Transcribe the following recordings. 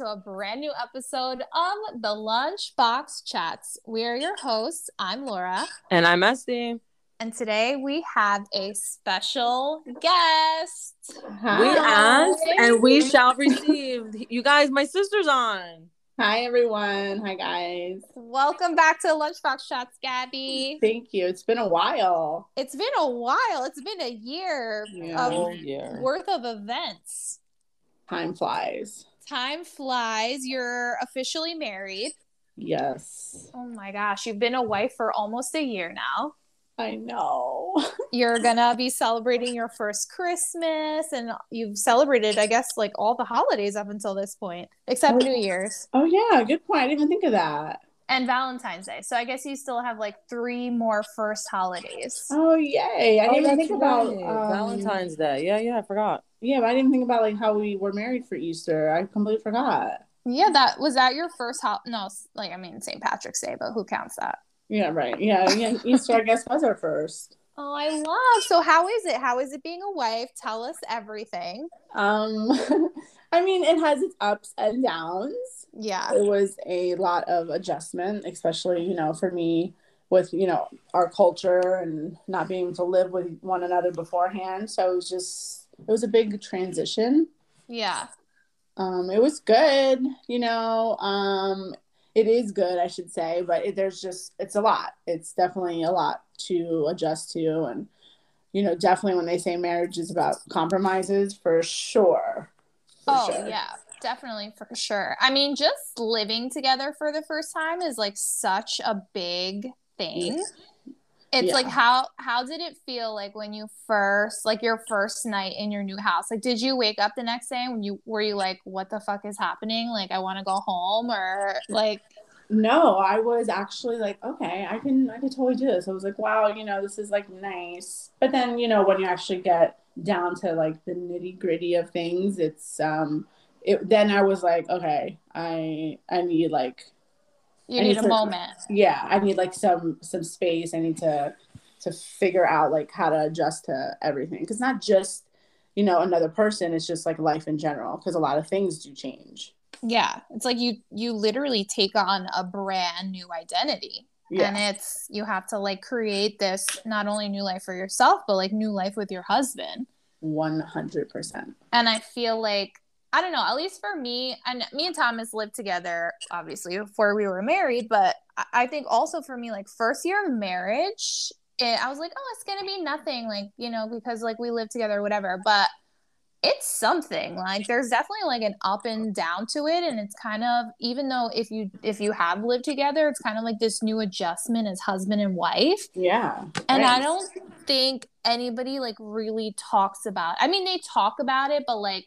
are listening to a brand new episode of the Lunchbox Chats. We are your hosts. I'm Laura. And I'm Este. And today we have a special guest. Hi. We ask and we shall receive. You guys, my sister's on. Hi, everyone. Hi, guys. Welcome back to Lunchbox Chats, Gabby. Thank you. It's been a while. It's been a while. It's been a year yeah. of year. worth of events. Time flies. Time flies. You're officially married. Yes. Oh my gosh. You've been a wife for almost a year now. I know. You're gonna be celebrating your first Christmas, and you've celebrated, I guess, like all the holidays up until this point, except oh, New Year's. Oh yeah, good point. I didn't even think of that. And Valentine's Day. So I guess you still have like three more first holidays. Oh yay! I didn't oh, even think about um, Valentine's Day. Yeah, yeah, I forgot. Yeah, but I didn't think about like how we were married for Easter. I completely forgot. Yeah, that was that your first ho- no, like I mean St. Patrick's Day, but who counts that? Yeah, right. Yeah, yeah. Easter, I guess, was our first. Oh, I love. So, how is it? How is it being a wife? Tell us everything. Um, I mean, it has its ups and downs. Yeah, it was a lot of adjustment, especially you know for me with you know our culture and not being able to live with one another beforehand. So it was just it was a big transition. Yeah. Um, it was good, you know. Um, it is good, I should say, but it, there's just it's a lot. It's definitely a lot to adjust to, and you know, definitely when they say marriage is about compromises, for sure. For oh sure. yeah, definitely for sure. I mean, just living together for the first time is like such a big thing. It's yeah. like how how did it feel like when you first like your first night in your new house? Like did you wake up the next day and you were you like what the fuck is happening? Like I want to go home or like no, I was actually like, okay, I can I can totally do this. I was like, wow, you know, this is like nice. But then, you know, when you actually get down to like the nitty-gritty of things, it's um it then I was like, okay, I I need like you need, need, a to, moment. Yeah, I need like some some space. I need to to figure out like how to adjust to everything because not just you know another person. It's just like life in general because a lot of things do change. Yeah, it's like you you literally take on a brand new identity. Yeah. And it's you have to like create this not only new life for yourself, but like new life with your husband. 100%. And I feel like I don't know, at least for me, and me and Thomas lived together obviously before we were married, but I think also for me, like first year of marriage, it, I was like, oh, it's gonna be nothing, like, you know, because like we live together, whatever. But it's something like there's definitely like an up and down to it and it's kind of even though if you if you have lived together it's kind of like this new adjustment as husband and wife yeah and right. i don't think anybody like really talks about i mean they talk about it but like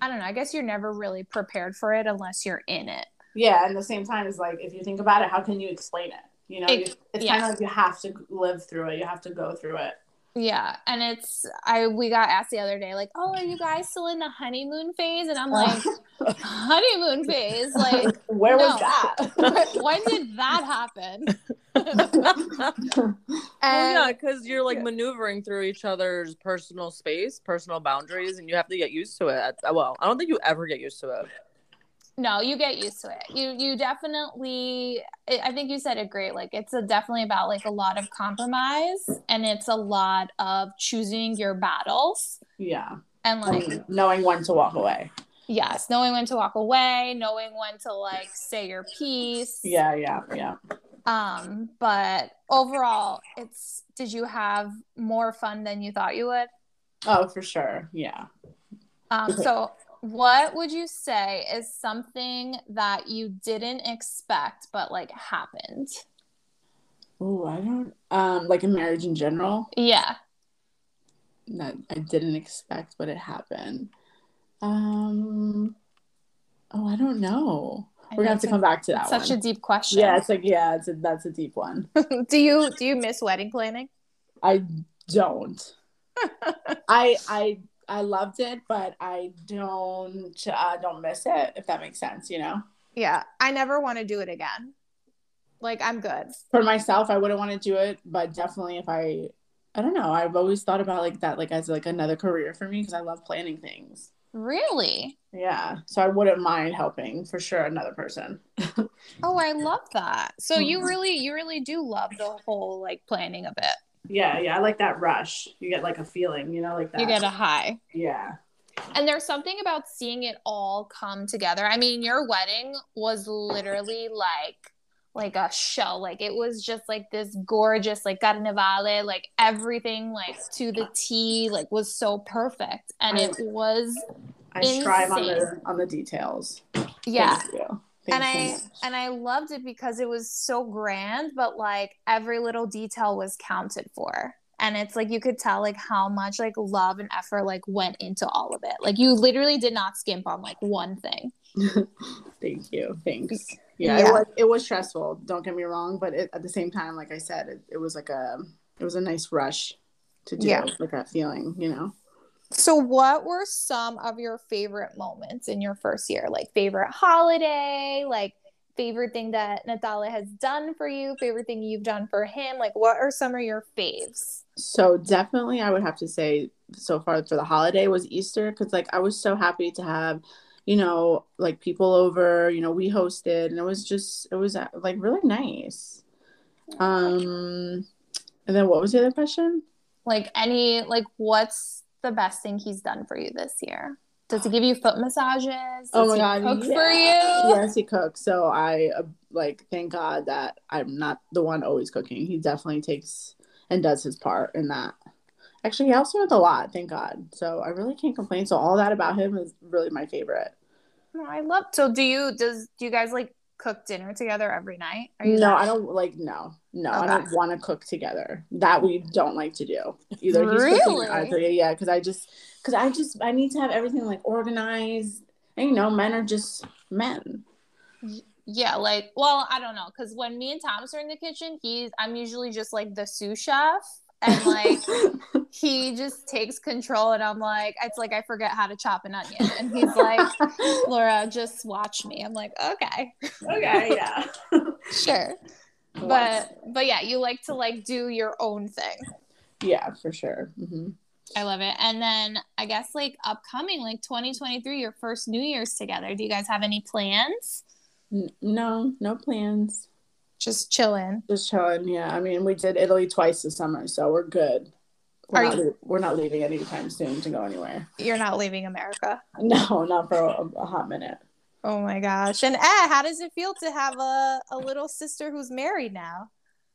I don't know. I guess you're never really prepared for it unless you're in it. Yeah, and the same time is like if you think about it, how can you explain it? You know, it, it's yeah. kind of like you have to live through it. You have to go through it. Yeah, and it's I we got asked the other day like, "Oh, are you guys still in the honeymoon phase?" And I'm like, "Honeymoon phase? Like where no. was that? when did that happen?" and, well, yeah, because you're like maneuvering through each other's personal space, personal boundaries, and you have to get used to it. Well, I don't think you ever get used to it no you get used to it. You you definitely i think you said it great. Like it's a, definitely about like a lot of compromise and it's a lot of choosing your battles. Yeah. And like knowing when to walk away. Yes knowing when to walk away knowing when to like say your piece. Yeah yeah yeah. Um but overall it's did you have more fun than you thought you would? Oh for sure. Yeah. Um so what would you say is something that you didn't expect but like happened? Oh, I don't um like a marriage in general. Yeah. That I didn't expect, but it happened. Um oh, I don't know. We're gonna have to come back to that. Such one. a deep question. Yeah, it's like yeah, it's a, that's a deep one. do you do you miss wedding planning? I don't. I I I loved it, but I don't uh, don't miss it. If that makes sense, you know. Yeah, I never want to do it again. Like I'm good for myself. I wouldn't want to do it, but definitely if I, I don't know. I've always thought about like that, like as like another career for me because I love planning things. Really? Yeah. So I wouldn't mind helping for sure another person. oh, I love that. So you Mhm. really you really do love the whole like planning of it. Yeah, yeah. I like that rush. You get like a feeling, you know, like that. You get a high. Yeah. And there's something about seeing it all come together. I mean, your wedding was literally like like a show. Like it was just like this gorgeous like carnevale, like everything like to the T, like was so perfect. And it was I strive on the on the details. yeah. And I much. and I loved it because it was so grand, but like every little detail was counted for. And it's like you could tell like how much like love and effort like went into all of it. Like you literally did not skimp on like one thing. Thank you. Thanks. Yeah, Yeah. It, was, it was stressful. Don't get me wrong, but it, at the same time, like I said, it, it was like a it was a nice rush to do Yeah. like that feeling, you know. So what were some of your favorite moments in your first year? Like favorite holiday, like favorite thing that Natalia has done for you, favorite thing you've done for him? Like what are some of your faves? So definitely, I would have to say so far for the holiday was Easter because like I was so happy to have, you know, like people over. You know, we hosted and it was just it was uh, like really nice. Um, and then what was the other question? Like any like what's the best thing he's done for you this year? Does he give you foot massages? Does Oh my he God, cook yeah. for you? Yes, he cooks. So I uh, like thank God that I'm not the one always cooking. He definitely takes and does his part in that. Actually, he helps me with a lot. Thank God. So I really can't complain. So all that about him is really my favorite. Oh, I love. So do you does do you guys like cook dinner together every night? Are you No, that- I don't like no, no. I don't want to cook together. That we don't like to do. Either he's cooking Really? I. Yeah, because I just because I just I need to have everything like organized. And you know, men are just men. Yeah, like well, I don't know, because when me and Thomas are in the kitchen, he's I'm usually just like the sous chef, and like he just takes control, and I'm like, it's like I forget how to chop an onion, and he's like, Laura, just watch me. I'm like, okay, okay, yeah. sure, but but yeah, you like to like do your own thing. yeah, for sure. hmm I love it. And then I guess like upcoming, like 2023, your first New Year's together. Do you guys have any plans? N- no, no plans. Just chilling. Just chilling. Yeah, I mean, we did Italy twice this summer, so we're good. We're, Are not, you- we're not leaving anytime soon to go anywhere. You're not leaving America. No, not for a, a hot minute. Oh my gosh. And eh, how does it feel to have a, a little sister who's married now?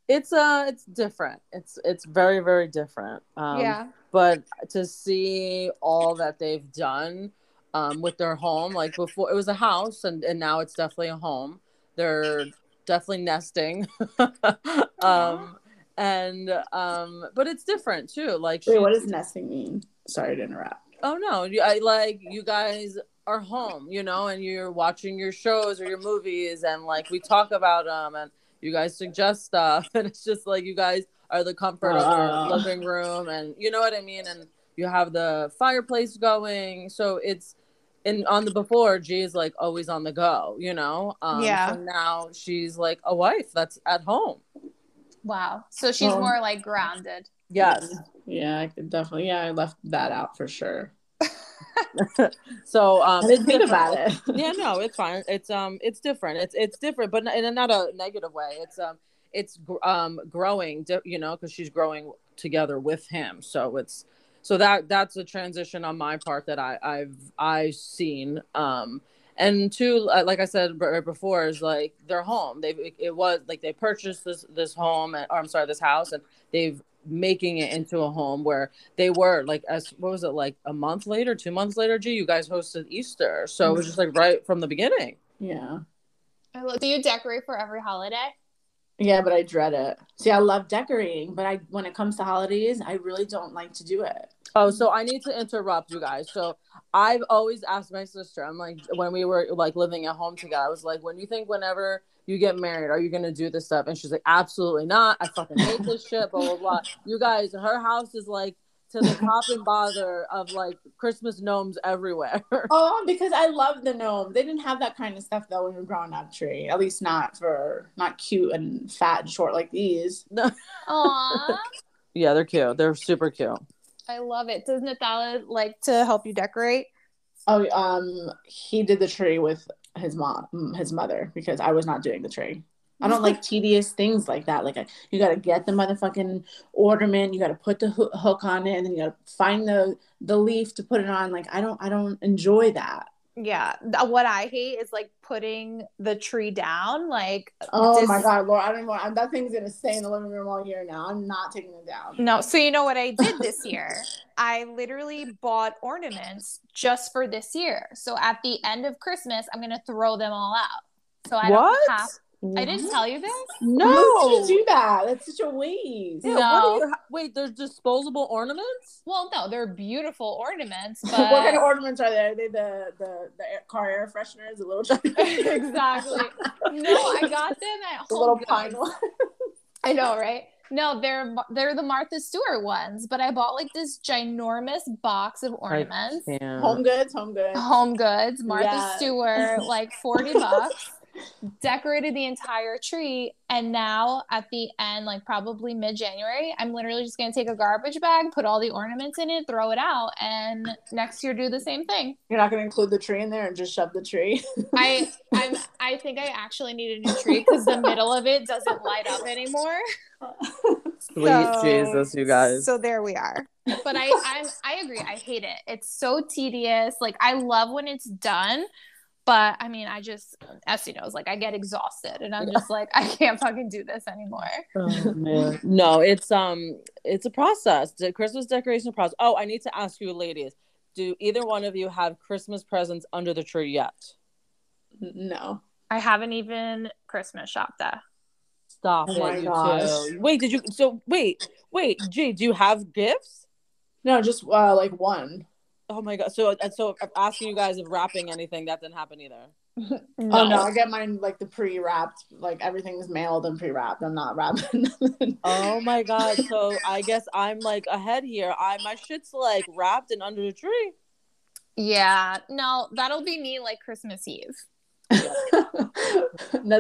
It's uh, it's different. It's it's very very different. Um, yeah. But to see all that they've done um, with their home, like before it was a house, and and now it's definitely a home. They're definitely nesting. um, and um, but it's different too. Like Wait, what does nesting mean? Sorry to interrupt. Oh no, I like you guys are home, you know, and you're watching your shows or your movies, and like we talk about them, and you guys suggest stuff, and it's just like you guys are the comfort of Ah. your living room, and you know what I mean, and you have the fireplace going, so it's. And on the before, G is like always on the go, you know. Um, Yeah. So now she's like a wife that's at home. Wow. So she's Well- more like grounded. Yes. Yeah, I could definitely. Yeah, I left that out for sure. So um, I didn't it's think about it. yeah no it's fine it's um it's different it's it's different but in a, not a negative way it's um it's gr- um growing you know because she's growing together with him so it's so that that's a transition on my part that i i've i've seen um and two uh, like i said b- before is like their home they it, it was like they purchased this this home and, or i'm sorry this house and they've making it into a home where they were like as what was it like a month later two months later gee you guys hosted easter so it was just like right from the beginning Yeah. I love- Do you decorate for every holiday? Yeah, but I dread it. See, I love decorating, but I when it comes to holidays, I really don't like to do it. oh so i need to interrupt you guys so i've always asked my sister i'm like when we were like living at home together i was like when you think whenever you get married are you gonna do this stuff and she's like absolutely not i fucking hate this shit blah blah blah you guys her house is like to the top and bother of like christmas gnomes everywhere Oh, because I love the gnome. They didn't have that kind of stuff though when we were growing up. Tree, at least not for not cute and fat and short like these. Aw. yeah they're cute they're super cute I love it. Does Natalia like to help you decorate? Oh, um, he did the tree with his mom, his mother, because I was not doing the tree. I don't like tedious things like that. Like you got to get the motherfucking ornament, you got to put the ho- hook on it, and then you got to find the the leaf to put it on. Like I don't, I don't enjoy that. Yeah, what I hate is like putting the tree down. Like, Oh dis- my god, Laura! I don't know. That thing's gonna stay in the living room all year now. I'm not taking it down. No, so you know what I did this year? I literally bought ornaments just for this year. So at the end of Christmas, I'm gonna throw them all out. So I What? don't have. I didn't tell you this. No. Why you do that? That's such a waste. Yeah, No. what are you, wait, there's disposable ornaments? Well, no, they're beautiful ornaments, but what kind of ornaments are they? Are they the the, the air, car air fresheners, the little exactly. No, I got them at the little Goods. pine one. I know, right? No, they're they're the Martha Stewart ones, but I bought like this ginormous box of ornaments. Yeah. Home goods, home goods. Home Goods, Martha Yeah. Stewart, like 40 bucks. Decorated the entire tree, and now at the end, like probably mid January, I'm literally just gonna take a garbage bag, put all the ornaments in it, throw it out, and next year do the same thing. You're not gonna include the tree in there and just shove the tree. I I'm I think I actually need a new tree because the middle of it doesn't light up anymore. Sweet So- Jesus, you guys. So there we are. But I I'm, I agree. I hate it. It's so tedious. Like I love when it's done, but I mean, I just Essie knows. Like I get exhausted, and I'm just like I can't fucking do this anymore. Oh, man. No, it's um it's a process. The Christmas decoration process. Oh, I need to ask you ladies. Do either one of you have Christmas presents under the tree yet? no. I haven't even Christmas shopped that. Stop Oh it. my you gosh. two. Wait, did you so wait, wait, G, do you have gifts? No, just uh, like one. Oh my god. So and so I'm asking you guys if wrapping anything, that didn't happen either. Oh no, I get mine like the pre-wrapped. Like everything's mailed and pre-wrapped. I'm not wrapping. Oh my god. So I guess I'm like ahead here. I my shit's like wrapped and under the tree. Yeah, no, that'll be me like Christmas Eve. that's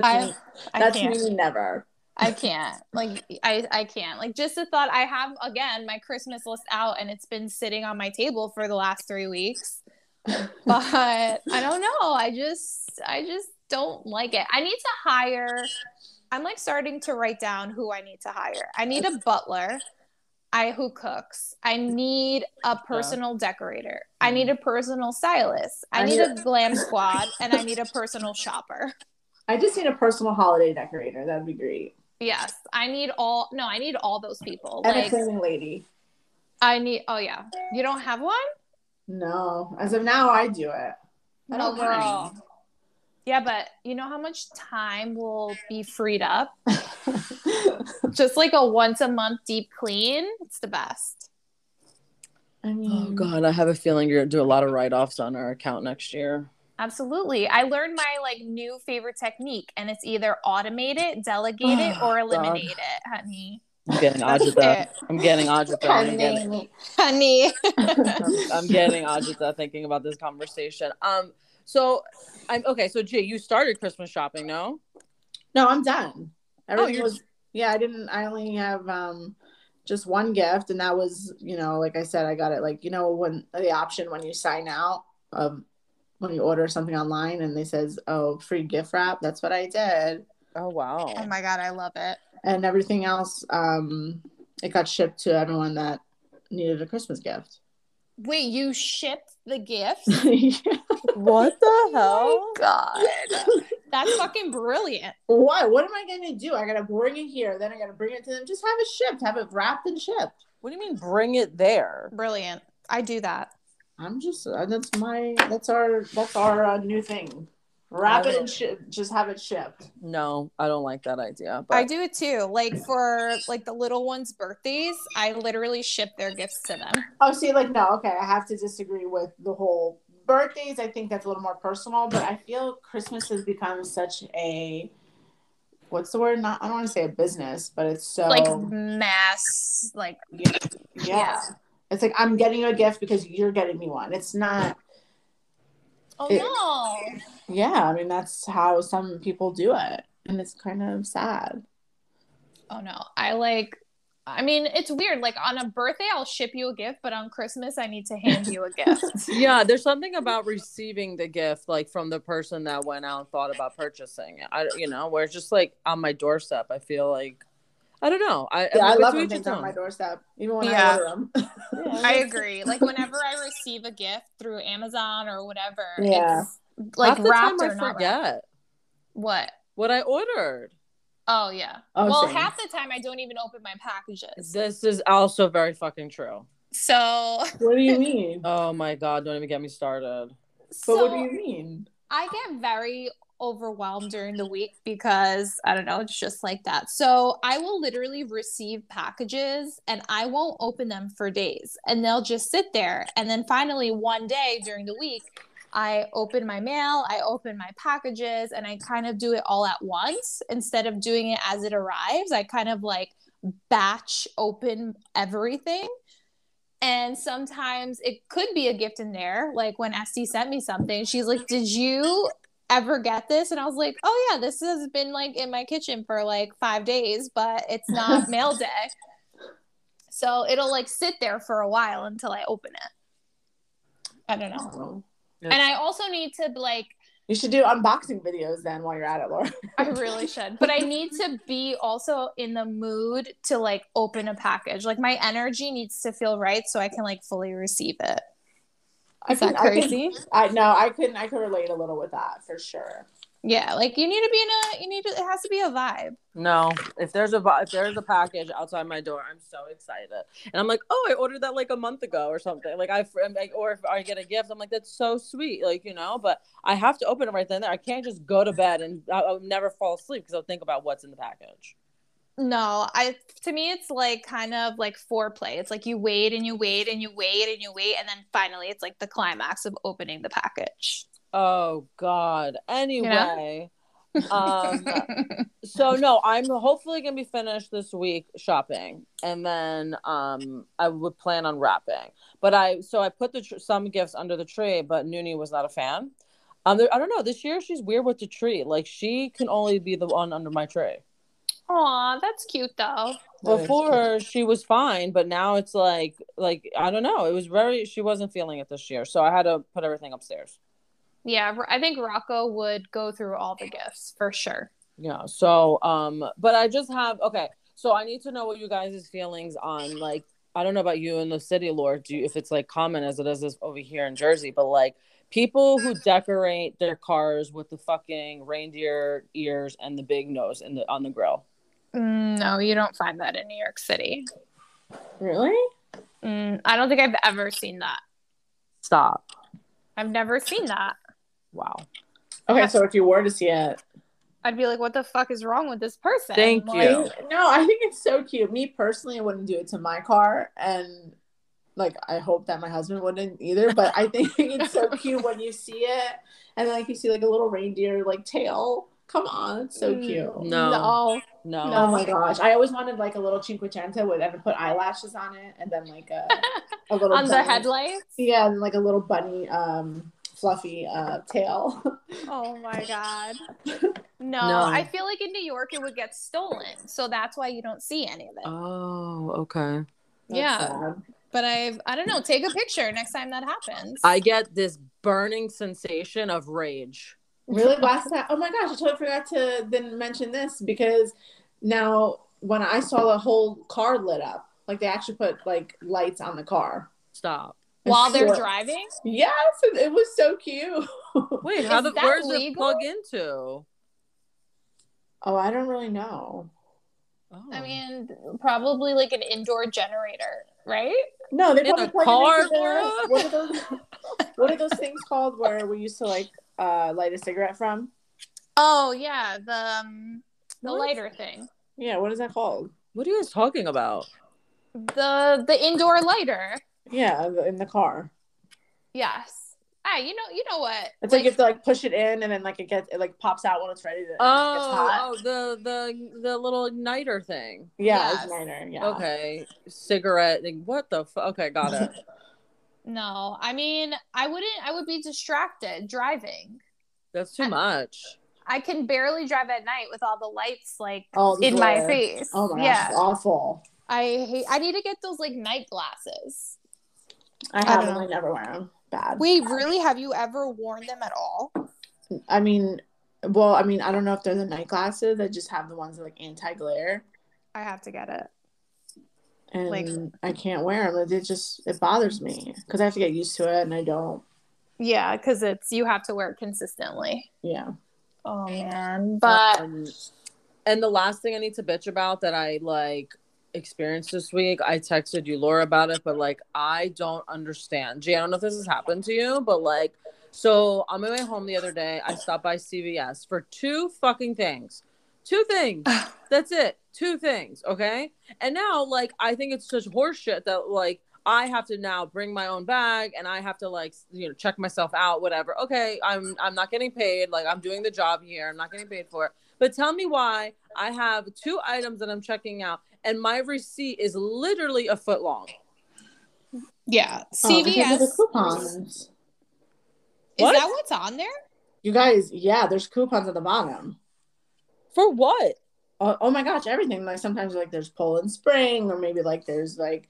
I- me. I That's can't. me never. I can't. Like I I can't. Like just the thought I have again my Christmas list out and it's been sitting on my table for the last 3 weeks. But I don't know. I just I just don't like it. I need to hire I'm like starting to write down who I need to hire. I need a butler. I who cooks. I need a personal decorator. I mm-hmm. need a personal stylist. I I need need a glam squad and I need a personal shopper. I just need a personal holiday decorator. That'd be great. Yes, I need all. No, I need all those people. And a Like cleaning lady. I need. Oh yeah, you don't have one? No, as of now, I do it. I No, don't girl. Yeah, but you know how much time will be freed up? Just like a once a month deep clean. It's the best. I oh, mean, Oh god, I have a feeling you're gonna do a lot of write-offs on our account next year. Absolutely. I learned my like new favorite technique, and it's either automate it, delegate it, Oh, or God. eliminate it, honey. I'm getting agita. I'm getting agita. I'm getting, Honey. I'm, I'm getting agita thinking about this conversation. Um, so I'm okay. So G, you started Christmas shopping, no? no, I'm done. Everything you're- was. Yeah, I didn't. I only have um just one gift, and that was, you know, like I said, I got it. Like you know, when the option when you sign out of when you order something online, and they says, "Oh, free gift wrap." That's what I did, Oh wow. oh my god, I love it. and everything else, um, it got shipped to everyone that needed a Christmas gift. Wait, you shipped the gift? what the hell? Oh god. That's fucking brilliant. Why? What am I going to do? I got to bring it here, then I got to bring it to them. Just have it shipped, have it wrapped and shipped. What do you mean bring it there? Brilliant. I do that. I'm just uh, that's my that's our that's our uh, new thing. Wrap it and ship. Just have it shipped. No, I don't like that idea. But I do it too. Like for like the little ones' birthdays, I literally ship their gifts to them. Oh, see, like no, okay, I have to disagree with the whole birthdays. I think that's a little more personal, but I feel Christmas has become such a what's the word? Not I don't want to say a business, but it's so Like mass, like yeah. Yeah. It's like I'm getting you a gift because you're getting me one. It's not. oh It- no. Yeah, I mean that's how some people do it, and it's kind of sad. Oh no. I like I mean, it's weird. Like on a birthday, I'll ship you a gift, but on Christmas, I need to hand you a gift. Yeah, there's something about receiving the gift, like from the person that went out and thought about purchasing it. I, you know, where it's just like on my doorstep. I feel like, I don't know. I, Yeah, I it's love when things its on my doorstep, even when Yeah. I order them. I agree. Like whenever I receive a gift through Amazon or whatever, Yeah. it's like Half the wrapped time or I not wrapped. forget What? what I ordered. Oh yeah. Oh, well, same. half the time I don't even open my packages. This is also very fucking true. So, What do you mean? Oh my god, don't even get me started. But so what do you mean? I get very overwhelmed during the week because I don't know, it's just like that. So I will literally receive packages and I won't open them for days and they'll just sit there. And then finally, one day during the week, I open my mail, I open my packages, and I kind of do it all at once instead of doing it as it arrives. I kind of like batch open everything. And sometimes it could be a gift in there. Like when Este sent me something, she's like, Did you ever get this? And I was like, Oh, yeah, this has been like in my kitchen for like five days, but it's not mail day. So it'll like sit there for a while until I open it. I don't know. Oh. And I also need to like You should do unboxing videos then while you're at it, Laura. I really should. But I need to be also in the mood to like open a package. Like my energy needs to feel right so I can like fully receive it. I Is that can- I can- crazy? I know I couldn't. I could relate a little with that for sure. Yeah, like you need to be in a you need to it has to be a vibe. No, if there's a bo- if there's a package outside my door, I'm so excited, and I'm like, oh, I ordered that like a month ago or something. Like I, I'm like, or if I get a gift, I'm like, that's so sweet, like you know. But I have to open it right then and there. I can't just go to bed and I, I'll never fall asleep because I'll think about what's in the package. No, I to me it's like kind of like foreplay. It's like you wait and you wait and you wait and you wait and then finally it's like the climax of opening the package. Oh God. Anyway, um, so no, I'm hopefully gonna be finished this week shopping, and then um, I would plan on wrapping. But I so I put the tr- some gifts under the tree, but Noonie was not a fan. Um, there, I don't know. This year she's weird with the tree. Like she can only be the one under my tree. Aw, that's cute though. Before she was fine, but now it's like like I don't know. It was very she wasn't feeling it this year, so I had to put everything upstairs. Yeah, I think Rocco would go through all the gifts for sure. Yeah. So, um, but I just have okay. So I need to know what you guys' feelings on like I don't know about you in the city, Lord. Do you, if it's like common as it is this over here in Jersey, but like people who decorate their cars with the fucking reindeer ears and the big nose in the on the grill. Mm, No, you don't find that in New York City. Really? Mm, I don't think I've ever seen that. Stop. I've never seen that. Wow. Okay, so if you were to see it, I'd be like, what the fuck is wrong with this person? Thank Like, you. no, I think it's so cute. Me personally, I wouldn't do it to my car, and like I hope that my husband wouldn't either. But I think it's so cute when you see it, and like you see like a little reindeer like tail. Come on, it's so Mm, cute. No. No. No. No. Oh my gosh, I always wanted like a little cinquecento with and put eyelashes on it, and then like a a little On the bunny- headlights? Yeah, and like a little bunny, um, fluffy uh tail. Oh my god. No, No. I feel like in New York it would get stolen. So that's why you don't see any of it. Oh, okay. That's Yeah. sad. But I've I don't know, take a picture next time that happens. I get this burning sensation of rage. Really, last time? Oh my gosh, I totally forgot to then mention this because now when I saw the whole car lit up, like they actually put like lights on the car Stop. While And they're driving? Yes, it it was so cute. Wait, how the that where's it legal? plug into? Oh, I don't really know. Oh. I mean, probably like an indoor generator, right? No, they In probably a plug it car, into the- Laura? What are those? what are those things called where we used to like uh, light a cigarette from? Oh yeah, the um, the What? lighter thing. Yeah, what is that called? what are you guys talking about? The the indoor lighter. Yeah, in the car. Yes. Ah, you know you know what? It's like, you have to like push it in, and then like it gets it like pops out when it's ready to. it Oh, hot. oh, the the the little igniter thing. yeah, yes. igniter. Yeah. Okay, cigarette. like, What the? Fu- okay, got it. No, I mean, I wouldn't. I would be distracted driving. That's too much. I can barely drive at night with all the lights like Oh, the in my glare. face. Oh my gosh, yeah, it's awful. I hate. I need to get those like night glasses. I don't have them. I never wear them. Bad. Wait, really? Have you ever worn them at all? I mean, well, I mean, I don't know if they're the night glasses. I just have the ones that like anti glare, I have to get it. And Like- I can't wear them. It just it bothers me because I have to get used to it, and I don't. Yeah, because it's you have to wear it consistently. Yeah. Oh man, but Um, and the last thing I need to bitch about that I like experienced this week, I texted you Laura about it, but like I don't understand. G, I don't know if this has happened to you, but like, so on my way home the other day, I stopped by CVS for two fucking things. Two things. That's it. Two things. Okay. And now, like, I think it's such horseshit that like I have to now bring my own bag and I have to like you know check myself out, whatever. Okay, I'm I'm not getting paid. Like I'm doing the job here. I'm not getting paid for it. But tell me why I have two items that I'm checking out and my receipt is literally a foot long. yeah, Oh, CVS. of the coupons. Is What? that what's on there? You guys, yeah, there's coupons at the bottom. For what? Oh, oh my gosh, everything. Like sometimes like there's Poland Spring, or maybe like there's like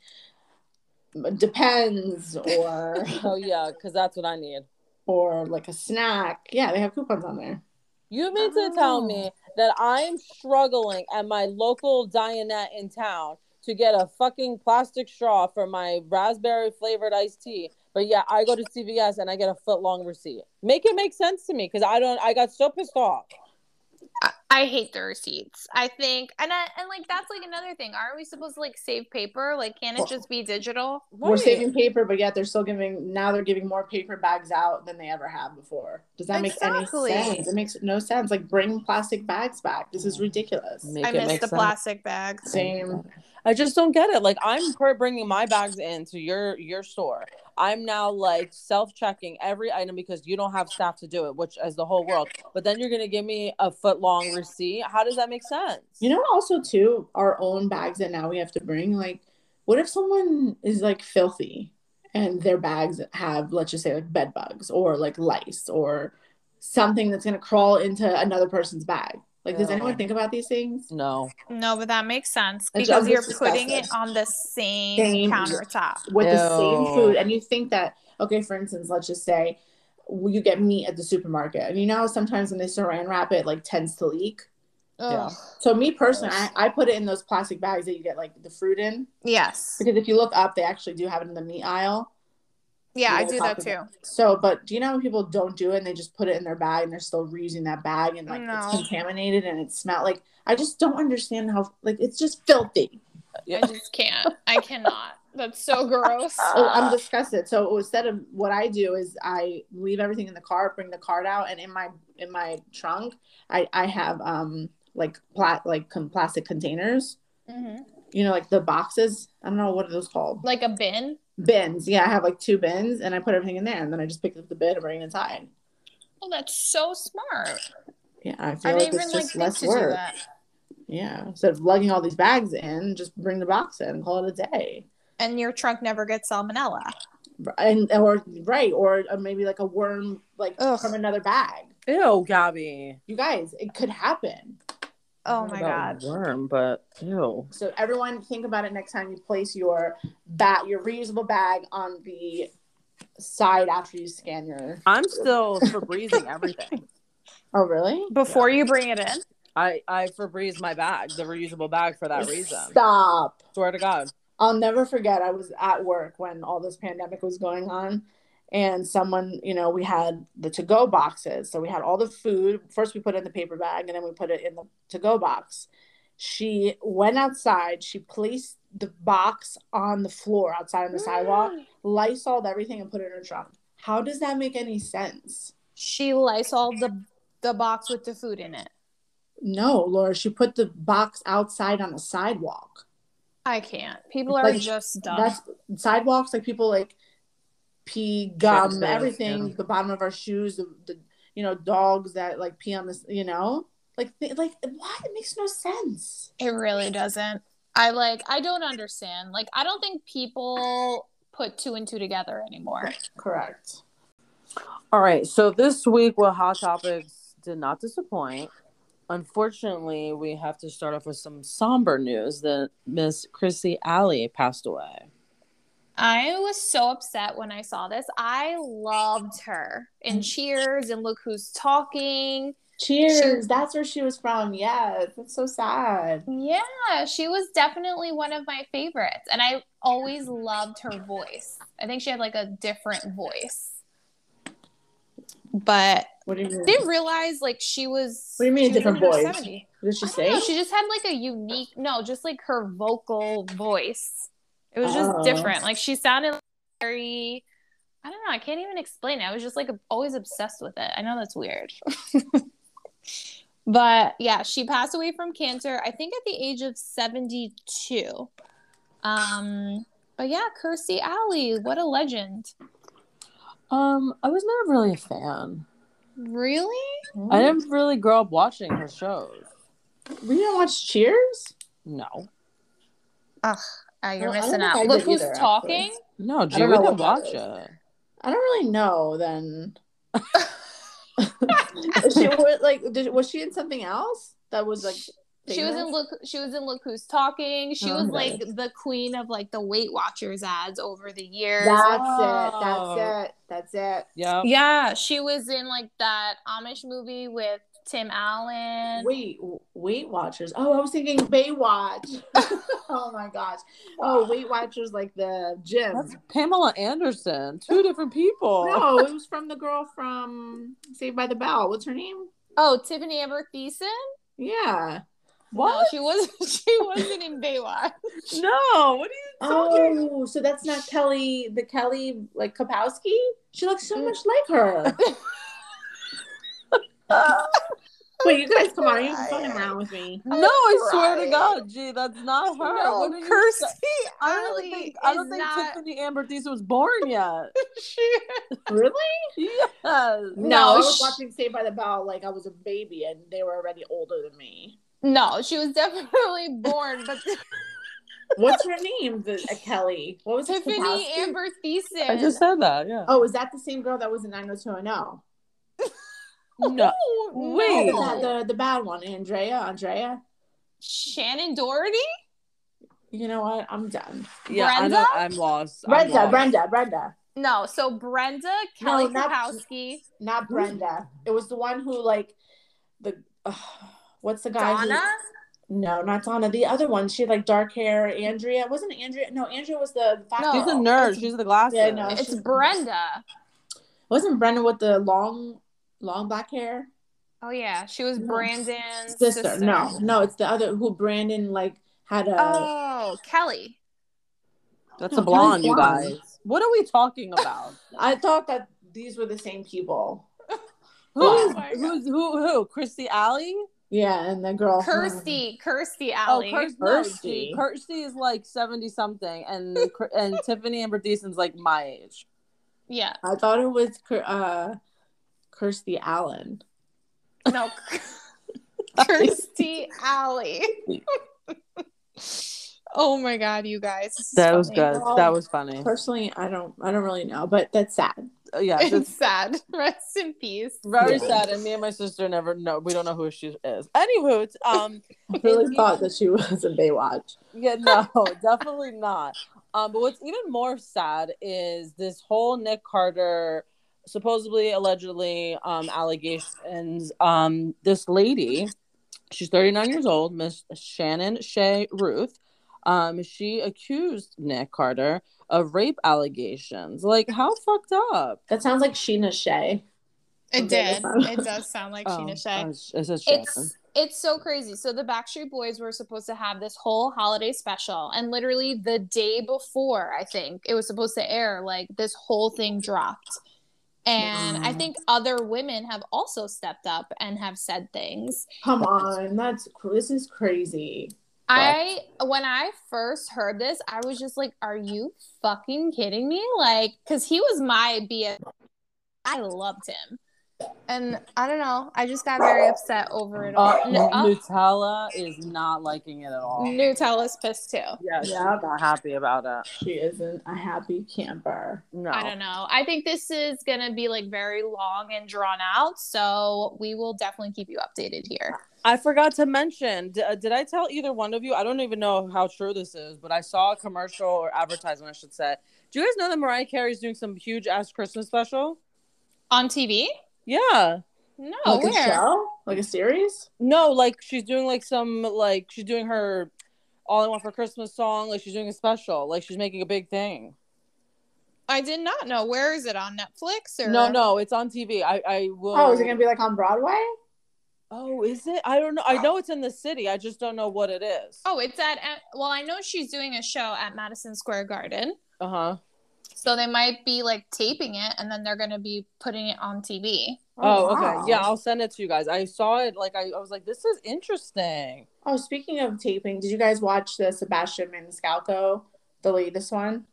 depends, or Oh yeah, because that's what I need. or like a snack. Yeah, they have coupons on there. You mean to tell me oh. that I'm struggling at my local Dianette in town to get a fucking plastic straw for my raspberry flavored iced tea, but yeah, I go to CVS and I get a foot long receipt. Make it make sense to me because I don't. I got so pissed off. I, I hate the receipts. I think, and I, and like that's like another thing. Aren't we supposed to like save paper? Like, can't it just be digital? We're Right. saving paper, but yet they're still giving now they're giving more paper bags out than they ever have before. Does that Exactly. make any sense? It makes no sense. Like bring plastic bags back. This is ridiculous. Make I it miss make the sense. plastic bags. Same. I just don't get it. Like I'm per- bringing my bags into your your store. I'm now like self checking every item because you don't have staff to do it, which is the whole world. But then you're gonna give me a foot long receipt. How does that make sense? You know, also too, our own bags that now we have to bring. Like, what if someone is like filthy and their bags have, let's just say, like bed bugs or like lice or something that's gonna crawl into another person's bag? Like, does anyone think about these things? No. No, but that makes sense because you're just putting it on the same, Same- countertop. with the same food and you think that okay for instance let's just say you get meat at the supermarket and you know sometimes when they saran wrap it like tends to leak Yeah. So me personally I, I put it in those plastic bags that you get like the fruit in Yes. because if you look up they actually do have it in the meat aisle Yeah, I do that too. about- so but do you know when people don't do it and they just put it in their bag and they're still reusing that bag and like No. it's contaminated and it smell like i just don't understand how like it's just filthy I just can't. I cannot. That's so gross. Oh, I'm disgusted. So instead of what I do is I leave everything in the car, bring the card out, and in my in my trunk, I I have um like plat like com- plastic containers. Mhm. You know, like the boxes. I don't know what are those called. Like a bin. Bins. Yeah, I have like two bins, and I put everything in there, and then I just pick up the bin and bring it inside. Oh, that's so smart. Yeah, I I feel didn't like even it's like just think less to do work. that. Yeah, instead of lugging all these bags in, just bring the box in and call it a day. And your trunk never gets salmonella. And or right, or uh, maybe like a worm like Ugh. from another bag. Ew, Gabby. You guys, it could happen. Oh my god. Worm, but ew. So everyone think about it next time you place your bat your reusable bag on the side after you scan your I'm still Febrezing everything. Oh really? Before you bring it in. I I Febreze my bag, the reusable bag for that reason. Stop. Swear to God. I'll never forget I was at work when all this pandemic was going on and someone, you know, we had the to go boxes. So we had all the food. First we put it in the paper bag and then we put it in the to go box. She went outside, she placed the box on the floor outside on the sidewalk, mm. lysoled everything and put it in her trunk. How does that make any sense? She Lysol the the box with the food in it. No, Laura, she put the box outside on the sidewalk. I can't. People are Like, just dumb. That's sidewalks, like people like pee, gum, everything, yeah. the bottom of our shoes, the, the you know, dogs that like pee on this, you know? Like th- like why It makes no sense. It really doesn't. I like I don't understand. Like I don't think people put two and two together anymore. Correct. All right. So this week, well, Hot Topics did not disappoint. unfortunately, we have to start off with some somber news that Miss Kirstie Alley passed away. I was so upset when I saw this. I loved her in Mm. Cheers and Look Who's Talking. Cheers. That's where she was from. Yes. That's so sad. Yeah, she was definitely one of my favorites. And I always loved her voice. I think she had like a different voice. But What do you mean? Didn't realize like she was. What do you mean was different voice? 70s. What did she say? know, she just had like a unique, no, just like her vocal voice. It was just Oh. different. Like she sounded very, I don't know, I can't even explain it. I was just like always obsessed with it. I know that's weird. but yeah, she passed away from cancer, I think at the age of 72. Um, but yeah, Kirstie Alley, what a legend. Um, I was never really a fan. Really? I didn't really grow up watching her shows. We didn't watch Cheers? No, Ugh, uh, you're Well, missing out. Look did who's either, talking. actually. no, G, don't we know watch it. I don't really know then. she was like did, was she in something else that was like She was in look. She was in Look Who's Talking. She Oh, was okay. like the queen of like the Weight Watchers ads over the years. That's Oh. it. That's it. That's it. Yeah, yeah, she was in like that Amish movie with Tim Allen. Wait, Weight Watchers. Oh, I was thinking Baywatch. oh my gosh. Oh, Weight Watchers like the gym. that's Pamela Anderson. Two different people. No, it was from the girl from Saved by the Bell. What's her name? Oh, Tiffany Amber Thiessen. Yeah. No, she wasn't. She wasn't in Baywatch. No, what are you talking? Oh, so that's not Kelly, the Kelly like Kapowski? She looks so mm. much like her. Wait, you guys, come on, are you fucking around with me? No, I swear to. God, G, that's not her. No, What are Kirstie I don't Alley think I don't think not- Tiffany Amber Thiessen was born yet. she... Really? yes. No, No, I was sh- watching Saved by the Bell like I was a baby and they were already older than me. No, she was definitely born, but What's her name? The uh, Kelly. What was it? Tiffany Kapowski? Amber Thiessen. I just said that. Yeah. Oh, is that the same girl that was in 90210? No. Wait. Is that the, the bad one? Andrea? Andrea? Shannen Doherty. You know what? I'm done. Yeah, I Brenda? I'm lost. I'm Brenda, lost. Brenda, Brenda. No, so Brenda No, Kelly not- Kapowski, Not Brenda. It was the one who like the uh, what's the guy? who- Donna. no, not Donna. The other one. She had like dark hair. Andrea wasn't Andrea. No, Andrea was the fat No. She's a girl. nerd. She's the glasses. Yeah, no. It's she's- Brenda. Wasn't Brenda with the long, long black hair? Oh yeah, she was Brandon's Sister. sister. No, no, it's the other who Brandon like had a. Oh, Kelly. That's a blonde, you guys. What are we talking about? I thought that these were the same people. Who Oh is my God. who's who who? Christy Alley? Yeah, and the girl. Kirstie, Kirstie Oh, Alley. Kirstie. No, Kirstie. Kirstie is like seventy something, and and Tiffany Amber Thiessen's like my age. yeah. I thought it was Kir- uh, Kirsty Allen. No. Kirstie Alley. oh my god, you guys. this is That was funny. good. Well, That was funny. Personally, I don't. I don't really know, but that's sad. Uh, yeah, It's it's sad. Rest in peace. very Yeah. sad. And me and my sister never know. We don't know who she is. Anywho, um, I really thought even- that she was in Baywatch. Yeah, no, definitely not. Um, but what's even more sad is this whole Nick Carter, supposedly, allegedly, um, allegations. Um, this lady, she's 39 years old, Miss Shannon Shea Ruth. Um, she accused Nick Carter of rape allegations. Like, how fucked up? That sounds like Sheena Shea. It did. It does sound like Oh, Sheena Shea. uh, it says Shannon. It's it's so crazy. So the Backstreet Boys were supposed to have this whole holiday special, and literally the day before, I think it was supposed to air, like this whole thing dropped. And I think other women have also stepped up and have said things. Come on, that's this is crazy. I when I first heard this, I was just like, "Are you fucking kidding me?" Like, because he was my BF. I loved him. And I don't know. I just got very upset over it all. Uh, N- uh, Nutella is not liking it at all. Nutella's pissed too. Yeah, she's Yeah. not happy about it. She isn't a happy camper. No. I don't know. I think this is gonna be like very long and drawn out, so we will definitely keep you updated here. I forgot to mention. D- uh, did I tell either one of you? I don't even know how true this is, but I saw a commercial or advertisement, I should say. Do you guys know that Mariah Carey's doing some huge ass Christmas special? On TV? Yeah. No, like a show? Like a series? No, like she's doing like some like she's doing her all I want for Christmas song. Like she's doing a special. Like she's making a big thing. I did not know. Where is it on Netflix or No, no, it's on TV. I I will. Oh, is it gonna be like on Broadway? Oh, is it? I don't know. I know it's in the city. I just don't know what it is. Oh, it's at, at well, I know she's doing a show at Madison Square Garden. Uh huh. So they might be like taping it and then they're gonna be putting it on TV. Oh, wow. okay. Yeah, I'll send it to you guys. I saw it. Like I, I was like, this is interesting. Oh, speaking of taping, did you guys watch the Sebastian Maniscalco, the latest one?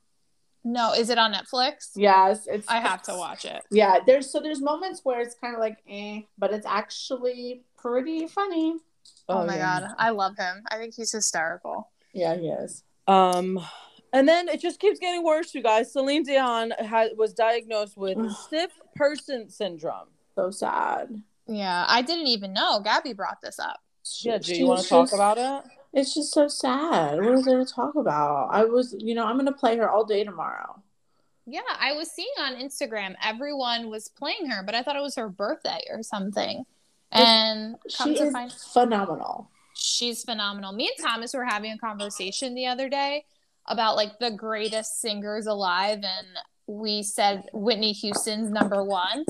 No, is it on Netflix? Yes, it's. I have to watch it. Yeah, there's so there's moments where it's kind of like eh, but it's actually pretty funny. Oh, my yeah. god. I love him. I think he's hysterical. Yeah, he is. Um, and then it just keeps getting worse, you guys. Celine Dion had was diagnosed with stiff person syndrome. So sad. Yeah, I didn't even know. Gabby brought this up. Yeah, do you want to talk about it? It's just so sad. What is there to talk about? I was, you know, I'm gonna play her all day tomorrow. Yeah, I was seeing on Instagram everyone was playing her, but I thought it was her birthday or something. And She is find phenomenal. she's phenomenal. Me and Thomas were having a conversation the other day about like the greatest singers alive, and we said Whitney Houston's number one,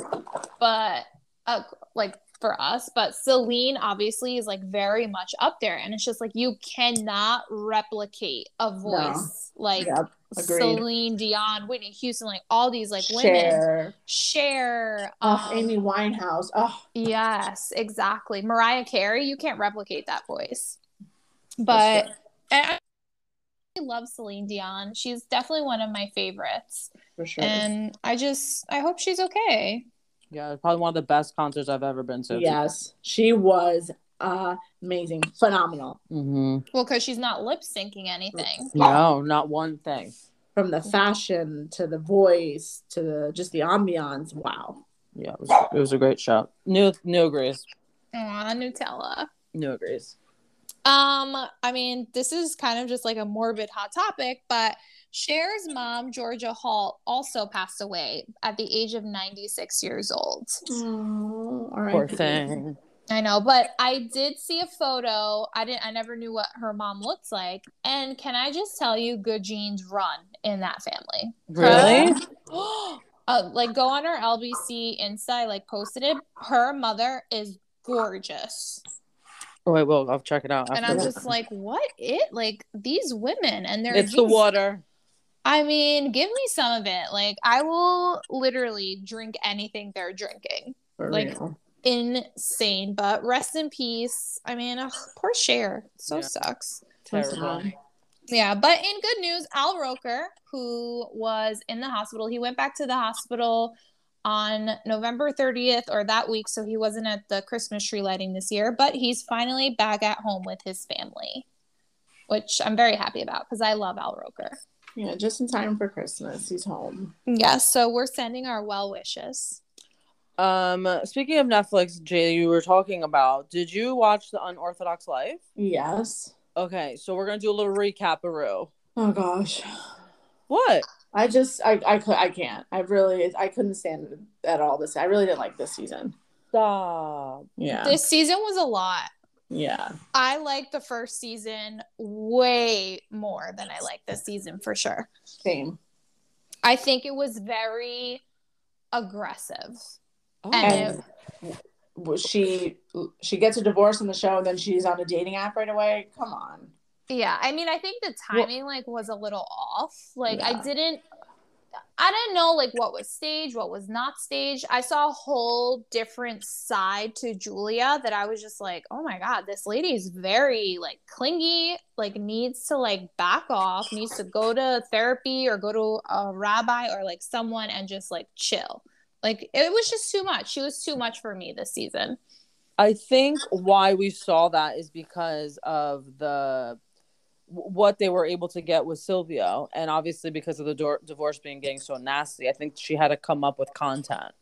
but uh, like for us, but Celine obviously is like very much up there, and it's just like you cannot replicate a voice like Yep, agreed. Celine Dion, Whitney Houston, like all these like women. Cher, Oh, um, Amy Winehouse. Oh, Yes, exactly. Mariah Carey, you can't replicate that voice. But and love Celine Dion. She's definitely one of my favorites. for sure. And I just I hope she's okay. Yeah, it's probably one of the best concerts I've ever been to. yes, she was amazing, phenomenal. Mm-hmm. Well, because she's not lip syncing anything. No, not one thing. From the fashion to the voice to the just the ambiance. Wow. Yeah, it was, it was a great show. New, new agrees. Aw, Nutella. New agrees. Um, I mean, this is kind of just like a morbid hot topic, but Cher's mom, Georgia Holt, also passed away at the age of 96 years old. Oh, all right. Poor thing. I know, but I did see a photo. I didn't I never knew what her mom looks like. And can I just tell you good genes run in that family. Really? uh, like go on her LBC Insta, I, like posted it. Her mother is gorgeous. Oh, wait, well, I'll check it out. And I'm this. just like, what it like these women and their it's the water. I mean, give me some of it. Like I will literally drink anything they're drinking. For like, real. Insane, but rest in peace. I mean, ugh, poor Cher. So Yeah. sucks. Terrible. Um, yeah, but in good news, Al Roker, who was in the hospital, he went back to the hospital on November 30th or that week, so he wasn't at the Christmas tree lighting this year, but he's finally back at home with his family, which I'm very happy about because I love Al Roker. Yeah, just in time for Christmas. He's home. Yes, so we're sending our well wishes. Um, speaking of Netflix, G, you were talking about. Did you watch the Unorthodox Life? Yes. Okay, so we're gonna do a little recap, Aru. Oh gosh. What? I just I I could I can't. I really I couldn't stand it at all this. I really didn't like this season. Stop. Yeah. This season was a lot. yeah. I like the first season way more than I like this season for sure. Same. I think it was very aggressive. Oh. And And was she she gets a divorce in the show and then she's on a dating app right away. Come on. Yeah, I mean, I think the timing like was a little off. Like I didn't I didn't know like what was staged, what was not staged. I saw a whole different side to Julia that I was just like, "Oh my god, this lady is very like clingy, like needs to like back off, needs to go to therapy or go to a rabbi or like someone and just like chill." Like it was just too much. She was too much for me this season. I think why we saw that is because of the what they were able to get with Silvio, and obviously because of the do- divorce being getting so nasty. I think she had to come up with content.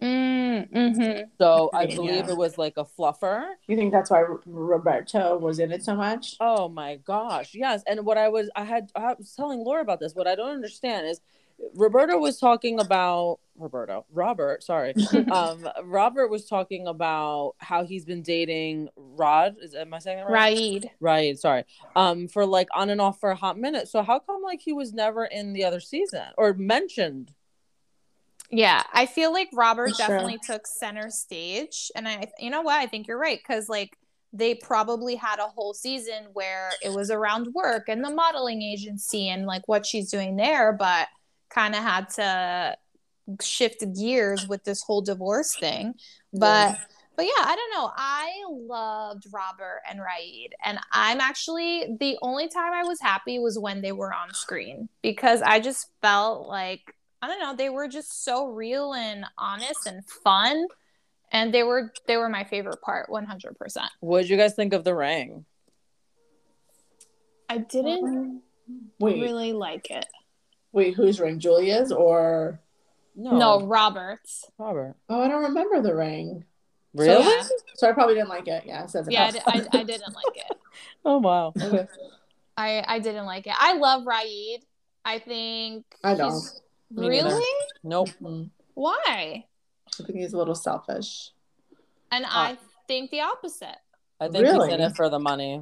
Mm, hmm So I Yeah. believe it was like a fluffer. You think that's why Roberto was in it so much? Oh my gosh, yes. And what I was, I had, I was telling Laura about this. What I don't understand is, Roberto was talking about Roberto, Robert. Sorry, um, Robert was talking about how he's been dating Rod. Is am I saying that right? Raid. Right. Sorry. Um, for like on and off for a hot minute. So how come like he was never in the other season or mentioned? Yeah, I feel like Robert That's true. definitely took center stage, and I, you know what, I think you're right because like they probably had a whole season where it was around work and the modeling agency and like what she's doing there, but kind of had to shift gears with this whole divorce thing. But but yeah, I don't know. I loved Robert and Raid, and I'm actually the only time I was happy was when they were on screen because I just felt like I don't know, they were just so real and honest and fun, and they were they were my favorite part, 100. percent What did you guys think of the ring? I didn't Wait, really like it. wait, whose ring? Julia's or? No, No, Roberts. Robert. Oh, I don't remember the ring. Really? Yeah. So I probably didn't like it. Yeah, it says it. Yeah, I, I, I didn't like it. Oh wow. I I didn't like it. I love Raid. I think I don't. he's- Me neither. Really? Nope. Why? I think he's a little selfish. And uh, I think the opposite. I think he's in it for the money.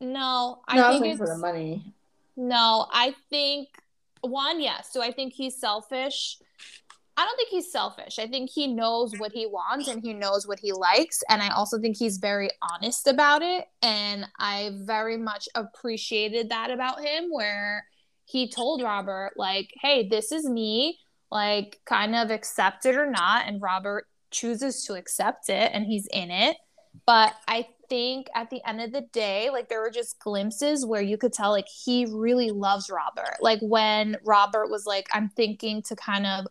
No, I no, I was think it's for the money. no. I think one, yes. Do I think he's selfish? I don't think he's selfish. I think he knows what he wants and he knows what he likes. And I also think he's very honest about it. And I very much appreciated that about him, where he told Robert, like, hey, this is me, like, kind of accept it or not. And Robert chooses to accept it and he's in it. But I think at the end of the day, like, there were just glimpses where you could tell, like, he really loves Robert. Like, when Robert was like, I'm thinking to kind of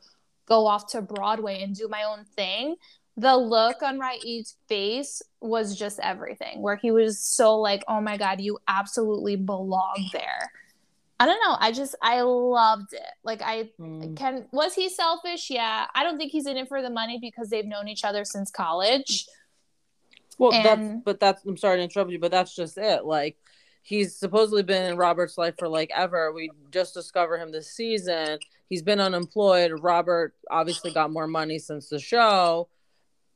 go off to Broadway and do my own thing. The look on Raid's face was just everything, where he was so like, oh my God, you absolutely belong there. I don't know. I just, I loved it. Like, I Mm. can, was he selfish? Yeah. I don't think he's in it for the money because they've known each other since college. Well, that's but that's I'm sorry to interrupt you, but that's just it. Like he's supposedly been in Robert's life for like ever. We just discover him this season. He's been unemployed. Robert obviously got more money since the show,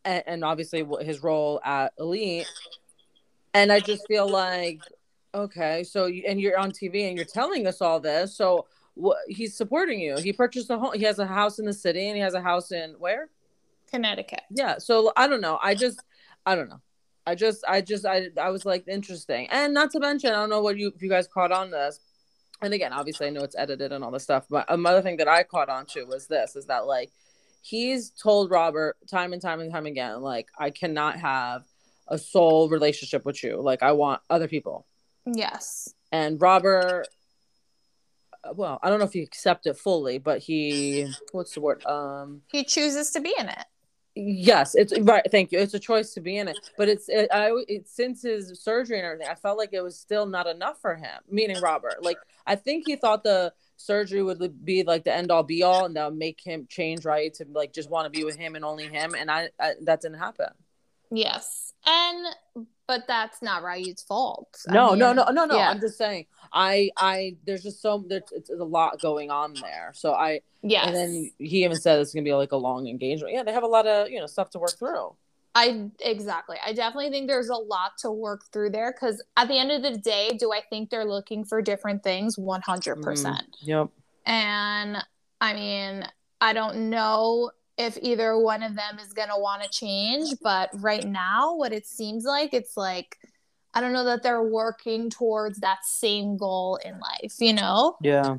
and, and obviously his role at Elite. And I just feel like, okay, so you, and you're on TV and you're telling us all this, so what? He's supporting you. He purchased a home. He has a house in the city, and he has a house in where? Connecticut. yeah so i don't know i just i don't know i just i just i i was like interesting and not to mention i don't know what you if you guys caught on to this and again obviously i know it's edited and all this stuff but another thing that i caught on to was this is that like he's told robert time and time and time again like i cannot have a soul relationship with you like i want other people Yes. and robert well i don't know if he accepts it fully but he what's the word um He chooses to be in it. Yes, it's right. Thank you. It's a choice to be in it, but it's it, I it, since his surgery and everything, I felt like it was still not enough for him. Meaning Robert, like I think he thought the surgery would be like the end all be all, and that would make him change right to like just want to be with him and only him, and I, I that didn't happen. Yes. And, but that's not Raid's fault. I No, no, mean, no, no, no. yeah. I'm just saying. I I there's just so there's it's a lot going on there. So I yeah. and then he even said it's gonna be like a long engagement. Yeah, they have a lot of you know stuff to work through. I exactly. I definitely think there's a lot to work through there because at the end of the day, do I think they're looking for different things? 100%. Mm, yep. And I mean, I don't know if either one of them is going to want to change, but right now, what it seems like, it's like, I don't know that they're working towards that same goal in life, you know? Yeah.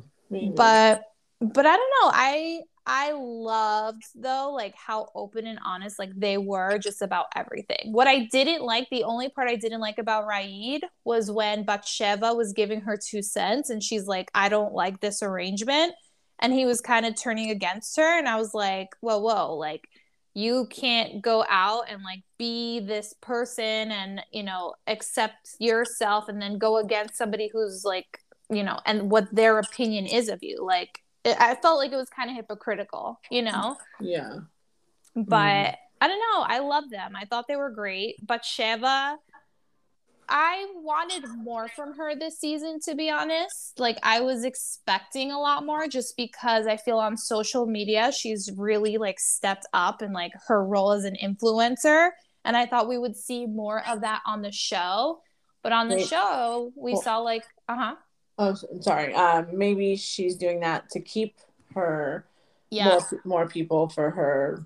but but i don't know i i loved though like how open and honest like they were just about everything what i didn't like the only part i didn't like about raid was when Batsheva was giving her two cents and she's like i don't like this arrangement and he was kind of turning against her and I was like, "Whoa, whoa, like you can't go out and like be this person and, you know, accept yourself and then go against somebody who's like, you know, and what their opinion is of you. Like it, I felt like it was kind of hypocritical, you know? Yeah. But mm. I don't know. I love them. I thought they were great. Batsheva, I wanted more from her this season, to be honest. Like, I was expecting a lot more just because I feel on social media she's really like stepped up in like her role as an influencer. And I thought we would see more of that on the show. But on the Wait. show, we saw like, uh huh. Oh, sorry. Um, maybe she's doing that to keep her yeah. more, more people for her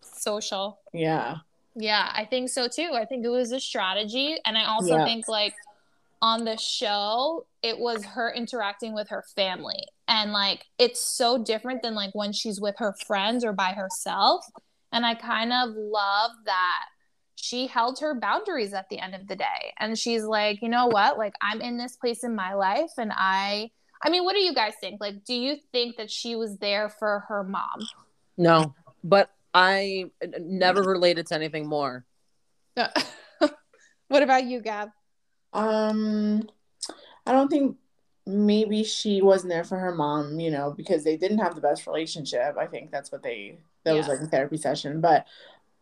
social. Yeah. Yeah, I think so too. I think it was a strategy. And I also yeah. think like on the show, it was her interacting with her family. And like it's so different than like when she's with her friends or by herself. And I kind of love that she held her boundaries at the end of the day. And she's like, you know what? Like I'm in this place in my life and I I mean, what do you guys think? Like, do you think that she was there for her mom? No, but I never related to anything more. what about you, Gab? Um, I don't think maybe she wasn't there for her mom, you know, because they didn't have the best relationship. I think that's what they that yeah. was like a therapy session, but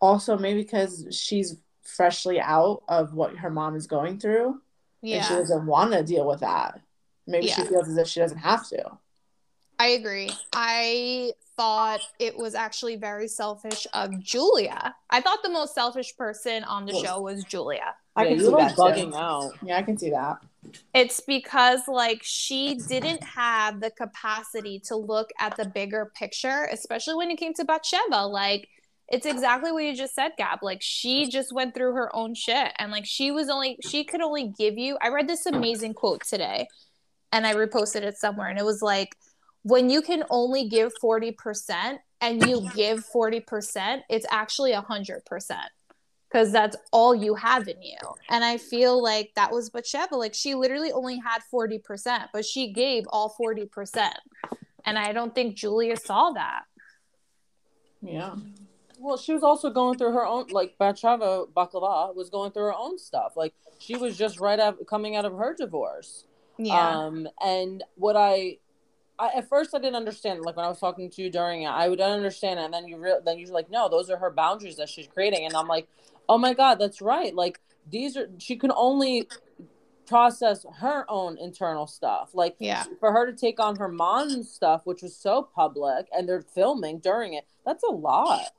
also maybe because she's freshly out of what her mom is going through. Yeah. And she doesn't want to deal with that. Maybe yeah. she feels as if she doesn't have to. I agree. I thought it was actually very selfish of Julia. I thought the most selfish person on the show was Julia. I can see that bugging too. out. Yeah, I can see that. It's because like she didn't have the capacity to look at the bigger picture, especially when it came to Batsheva. Like it's exactly what you just said, Gab. Like she just went through her own shit and like she was only she could only give you I read this amazing quote today and I reposted it somewhere and it was like when you can only give 40% and you give 40%, it's actually 100% because that's all you have in you. And I feel like that was Batsheva. Like she literally only had 40%, but she gave all 40%. And I don't think Julia saw that. Yeah. Well, she was also going through her own, like Batsheva Baklava was going through her own stuff. Like she was just right out coming out of her divorce. Yeah. Um, and what I I, at first I didn't understand. Like when I was talking to you during it, I would understand, and then you re- then you're like, no, those are her boundaries that she's creating, and I'm like, oh my god, that's right. Like these are she can only process her own internal stuff. Like yeah. for her to take on her mom's stuff, which was so public, and they're filming during it. That's a lot.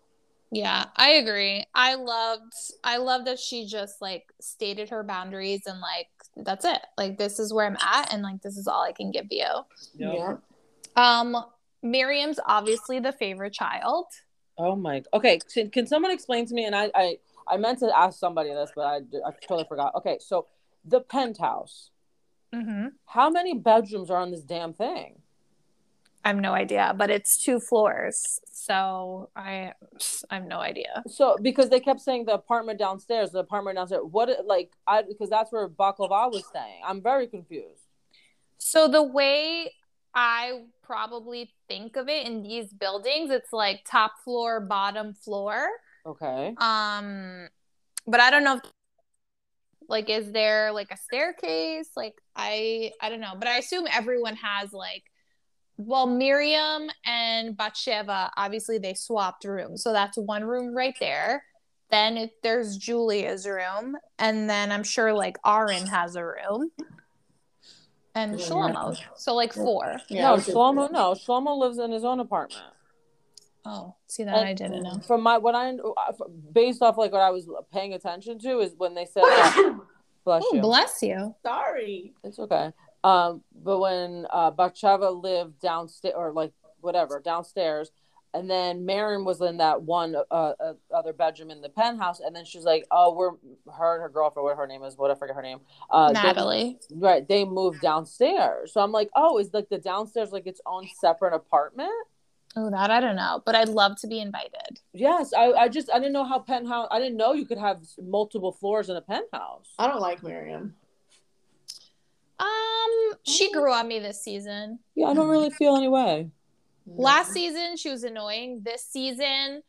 Yeah, I agree. I loved I love that she just like stated her boundaries and like that's it. Like this is where I'm at and like this is all I can give you. Yeah. Um Miriam's obviously the favorite child. Oh my. Okay, can, can someone explain to me and I I I meant to ask somebody this but I I totally forgot. Okay, so the penthouse. Mm-hmm. How many bedrooms are on this damn thing? I have no idea, but it's two floors. So I I have no idea. So because they kept saying the apartment downstairs, the apartment downstairs. What like I because that's where Baklava was staying. I'm very confused. So the way I probably think of it in these buildings, it's like top floor, bottom floor. Okay. Um but I don't know if like is there like a staircase? Like I I don't know, but I assume everyone has like well, Miriam and Batsheva, obviously they swapped rooms. So that's one room right there. Then if there's Julia's room. And then I'm sure like Aaron has a room. And Shlomo. So like four. Yeah, no, Shlomo, no. Shlomo lives in his own apartment. Oh, see that and I didn't know. From my what I based off like what I was paying attention to is when they said bless oh, you. Bless you. Sorry. It's okay. Um, but when uh, Batsheva lived downstairs, or like whatever, downstairs, and then Miriam was in that one uh, uh, other bedroom in the penthouse, and then she's like, "Oh, we're her and her girlfriend, what her name is, what I forget her name, uh, Natalie." They, right, they moved downstairs, so I'm like, "Oh, is like the downstairs like its own separate apartment?" Oh, that I don't know, but I'd love to be invited. Yes, I, I just I didn't know how penthouse. I didn't know you could have multiple floors in a penthouse. I don't like Miriam. Um, she grew on me this season. Yeah, I don't really feel any way. Last season, she was annoying. This season,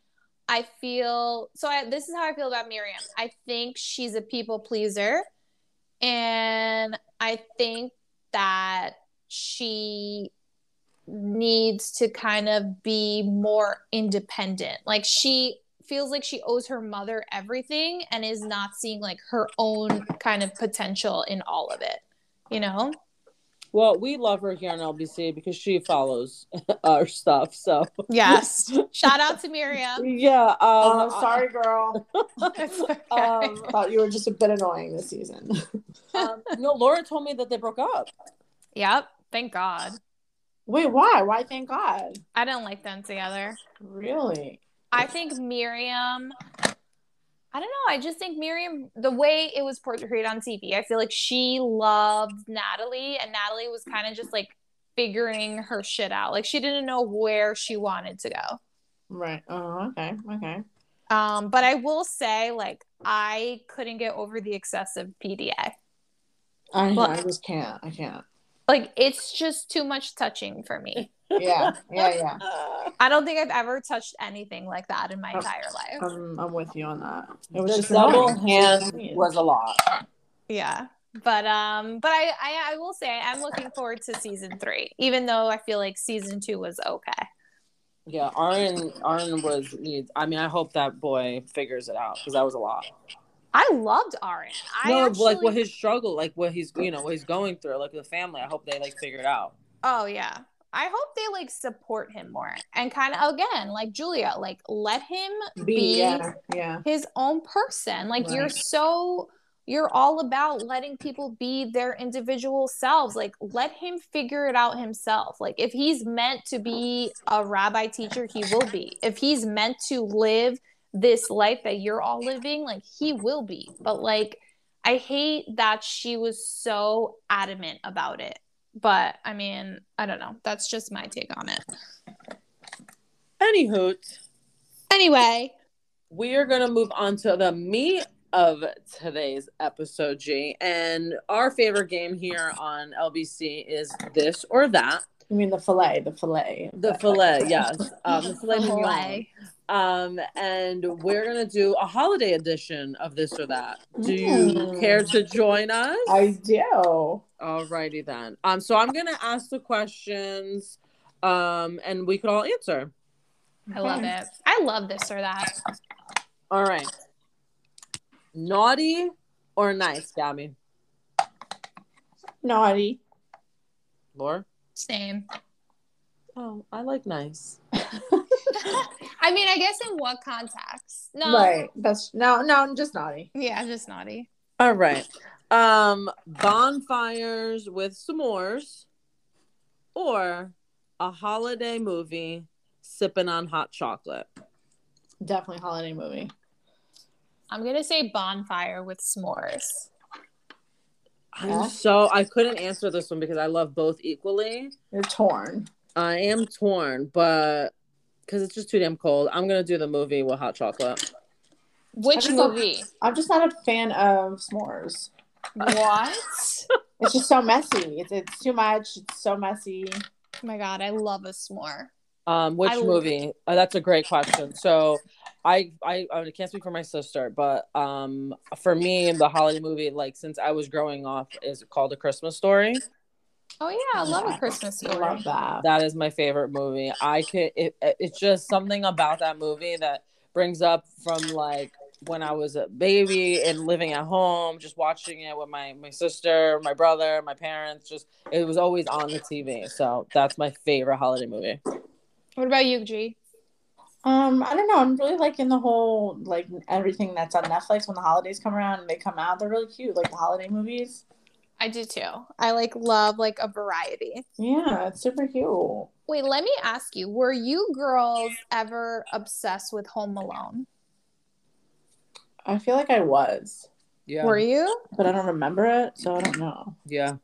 I feel so. I, this is how I feel about Miriam. I think she's a people pleaser, and I think that she needs to kind of be more independent. Like she feels like she owes her mother everything and is not seeing like her own kind of potential in all of it. You know? Well, we love her here on LBC because she follows our stuff. So yes, shout out to Miriam. Yeah. Um, oh, sorry, girl. okay. um, thought you were just a bit annoying this season. um, no, Laura told me that they broke up. Yep. Thank God. Wait, why? Why? Thank God. I didn't like them together. Really? I think Miriam. I don't know. I just think Miriam, the way it was portrayed on TV, I feel like she loved Natalie, and Natalie was kind of just like figuring her shit out. Like she didn't know where she wanted to go. Right. Oh, okay. Okay. Um, but I will say, like, I couldn't get over the excessive PDA. I, Well- I just can't. I can't. Like, it's just too much touching for me. Yeah. Yeah. Yeah. I don't think I've ever touched anything like that in my Oh. entire life. I'm, I'm with you on that. It was The just double annoying. hand was a lot. Yeah. But um, but I, I I will say I'm looking forward to season three, even though I feel like season two was okay. Yeah, Arn Arn was needs. I mean, I hope that boy figures it out because that was a lot. I loved Aaron. I no, actually, like what his struggle, like what he's you know what he's going through, like the family. I hope they like figure it out. Oh yeah. I hope they like support him more and kind of again like Julia, like let him Be, be yeah. Yeah. his own person. Like you're so you're all about letting people be their individual selves. Like let him figure it out himself. Like if he's meant to be a rabbi teacher, he will be. If he's meant to live this life that you're all living, like he will be. But like I hate that she was so adamant about it. But I mean, I don't know. That's just my take on it. Anywho, Anyway, we are gonna move on to the meat of today's episode, G. And our favorite game here on LBC is this or that. You mean the fillet? The fillet. The fillet, yes. Um, the filet mignon. Filet. Um, and we're gonna do a holiday edition of this or that. Do you Mm. care to join us? I do. Alrighty then. Um, so I'm gonna ask the questions, um, and we could all answer. I love it. I love this or that. All right. Naughty or nice, Gabby? Naughty. Laura? Same. Oh, I like nice. I mean, I guess in what context? No. Right. That's no, no, I'm just naughty. Yeah, I'm just naughty. All right. Um, bonfires with s'mores or a holiday movie sipping on hot chocolate. Definitely holiday movie. I'm gonna say bonfire with s'mores. I'm Yeah. so I couldn't answer this one because I love both equally. You're torn. I am torn, but because it's just too damn cold, I'm gonna do the movie with hot chocolate. Which I just love- movie? I'm just not a fan of s'mores. What? It's just so messy. It's it's too much. It's so messy. Oh my god, I love a s'more. Um, which I- movie? Uh, that's a great question. So, I, I I can't speak for my sister, but um, for me, the holiday movie, like since I was growing up, is called A Christmas Story. Oh yeah, I love a Christmas story. I story. love that. That is my favorite movie. I could. It, it's just something about that movie that brings up from like when I was a baby and living at home, just watching it with my my sister, my brother, my parents. Just it was always on the TV. So that's my favorite holiday movie. What about you, G? Um, I don't know. I'm really liking the whole like everything that's on Netflix when the holidays come around and they come out. They're really cute, like the holiday movies. I do too. I like love like a variety. Yeah, it's super cute. Wait, let me ask you: Were you girls ever obsessed with Home Alone? I feel like I was, Yeah. Were you? but I don't remember it, so I don't know. Yeah.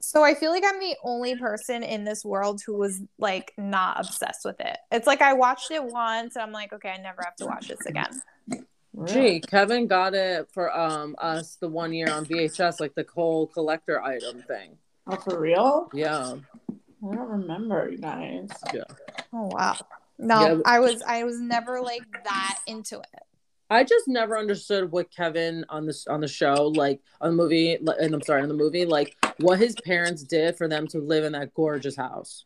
So I feel like I'm the only person in this world who was like not obsessed with it. It's like I watched it once and I'm like, okay, I never have to watch this again. Gee, Kevin got it for um us the one year on VHS, like the whole collector item thing. Oh, for real? Yeah. I don't remember, you guys. Yeah. Oh wow. No, Yeah. I was I was never like that into it. I just never understood what Kevin on this on the show, like on the movie, and I'm sorry, on the movie, like what his parents did for them to live in that gorgeous house.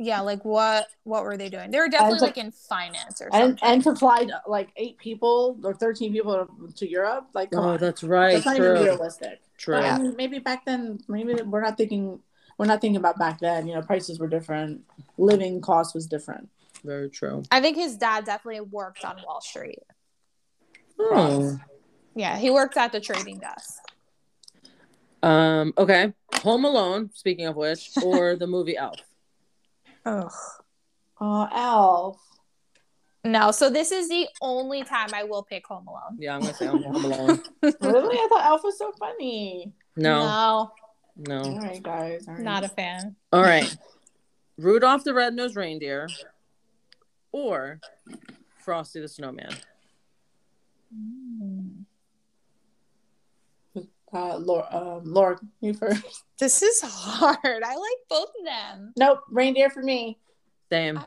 Yeah, like what what were they doing? They were definitely to- like in finance or And something. and to fly like eight people or thirteen people to Europe, like come Oh, on. that's right. That's not even realistic. True. But I mean, maybe back then, maybe we're not thinking we're not thinking about back then. You know, prices were different, living cost was different. Very true. I think his dad definitely worked on Wall Street. Oh. Yeah, he works at the trading desk. Um. Okay. Home Alone. Speaking of which, or the movie Elf. Ugh. Oh, Elf. No, so this is the only time I will pick Home Alone. Yeah, I'm gonna say Home Alone. really? I thought Elf was so funny. No. no, All No. right, guys. All right. not a fan. All right. Rudolph the Red-Nosed Reindeer, or Frosty the Snowman. Uh, Laura, um, Laura, you first. This is hard. I like both of them. Nope, reindeer for me. Same.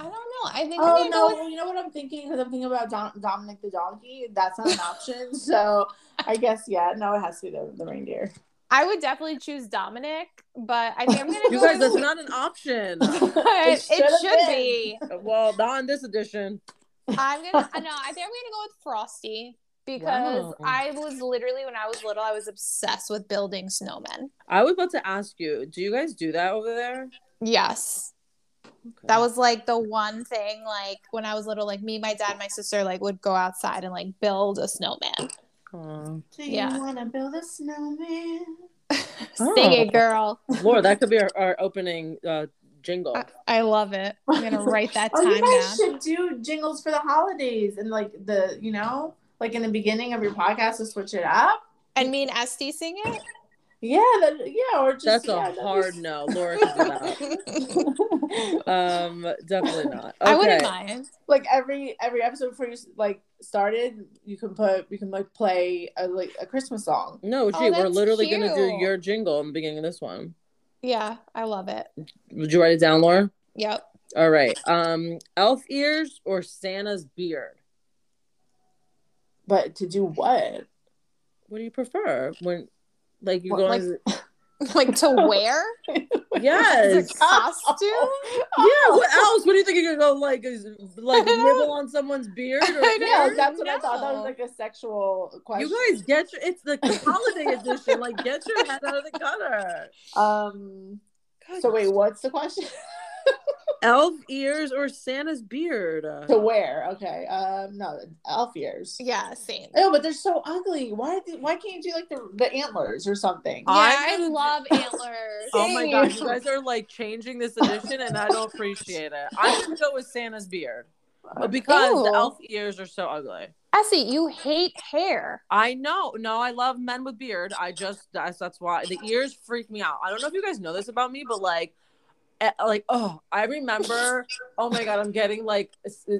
I don't know. I think Oh no, go with you know what I'm thinking? Because I'm thinking about Dom- Dominic the donkey. That's not an option. So I guess yeah, no, it has to be the, the reindeer. I would definitely choose Dominic, but I think I'm gonna You go guys, with that's not an option. it, it should've should been. be. well, not in this edition. I'm gonna no, I think I'm gonna go with Frosty because Wow. I was literally when I was little, I was obsessed with building snowmen. I was about to ask you, do you guys do that over there? Yes. Okay. That was like the one thing like when I was little, like me, my dad, my sister like would go outside and like build a snowman. Aw. Do you Yeah. want to build a snowman? Sing it, girl. Laura, that could be our, our opening uh, jingle. I, I love it. I'm gonna write that Oh, time you guys down. should do jingles for the holidays and like the you know like in the beginning of your podcast to switch it up. And me and Este sing it. Yeah, that, yeah, or just That's yeah, a that'd hard be- no. Laura can. Um, definitely not. I wouldn't mind. like every every episode before you like started, you can put you can like play a like a Christmas song. No, Oh, gee, we're that's literally gonna do your jingle in the beginning of this one. Yeah, I love it. Would you write it down, Laura? Yep. All right. Um, elf ears or Santa's beard? But to do what? What do you prefer when, like, you're What, going? Like to wear? yes. As a costume? Yeah. What else? What do you think you're gonna go like? Is, like nibble on someone's beard? Or I know. that's what I thought. That was like a sexual question. You guys get your. It's the holiday edition. Like, get your head out of the gutter. Um. So wait, what's the question? Elf ears or Santa's beard? to wear? Okay. Um. No, elf ears. Yeah, same. Oh, but they're so ugly. Why? Why can't you do like the the antlers or something? Yeah, I'm I love antlers. Oh my god, you guys are like changing this edition, and I don't appreciate it. I'm gonna go with Santa's beard because the elf ears are so ugly. Essie, you hate hair. I know. No, I love men with beard. I just that's that's why the ears freak me out. I don't know if you guys know this about me, but like, Eh, like oh, I remember. Oh my god, I'm getting like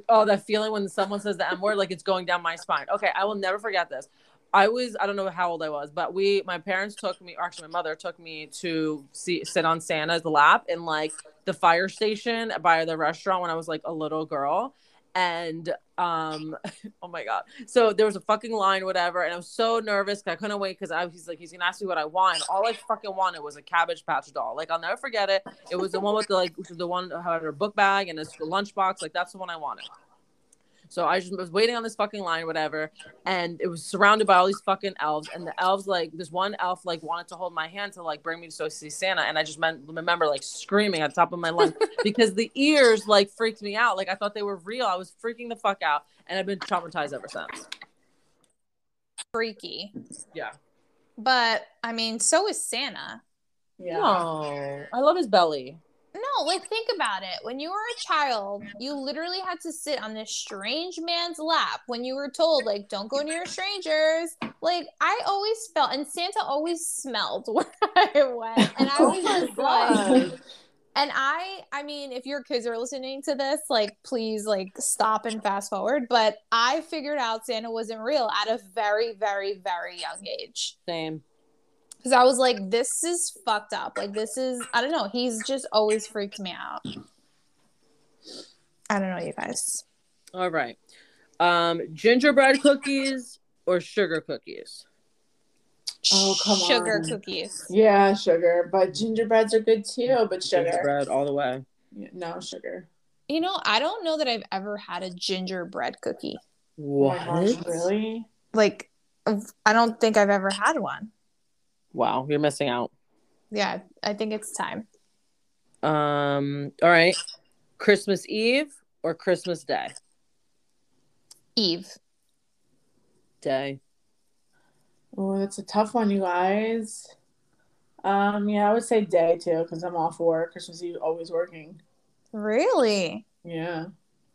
oh that feeling when someone says the m word, like it's going down my spine. Okay, I will never forget this. I was I don't know how old I was, but we my parents took me, actually my mother took me to see sit on Santa's lap in like the fire station by the restaurant when I was like a little girl. And um, oh my god! So there was a fucking line, whatever, and I was so nervous I couldn't wait because I was like, he's gonna ask me what I want. All I fucking wanted was a Cabbage Patch doll. Like I'll never forget it. It was the one with the like the one had her book bag and his lunchbox. Like that's the one I wanted. So I just was waiting on this fucking line, whatever, and it was surrounded by all these fucking elves. And the elves, like this one elf, like wanted to hold my hand to like bring me to go see Santa, and I just meant, remember like screaming at the top of my lungs because the ears like freaked me out. Like I thought they were real. I was freaking the fuck out, and I've been traumatized ever since. Freaky. Yeah. But I mean, so is Santa. Yeah. No, I love his belly. No, like think about it. When you were a child, you literally had to sit on this strange man's lap when you were told, like, don't go near strangers. Like, I always felt, and Santa always smelled where I went. And I Oh was just like, and I, I mean, if your kids are listening to this, like, please, like, stop and fast forward. But I figured out Santa wasn't real at a very, very, very young age. Same. Because I was like, this is fucked up. Like, this is, I don't know. He's just always freaked me out. I don't know, you guys. All right. Um, gingerbread cookies or sugar cookies? Oh, come Sugar on. Sugar cookies. Yeah, sugar, but gingerbreads are good too. But sugar, Gingerbread all the way. no sugar. You know, I don't know that I've ever had a gingerbread cookie. What? my gosh, really? Like, I don't think I've ever had one. Wow, you're missing out. Yeah, I think it's time. Um, all right. Christmas Eve or Christmas Day? Eve. Day. Oh, that's a tough one, you guys. Um, yeah, I would say day too, because I'm off work. Christmas Eve, always working. Really? Yeah.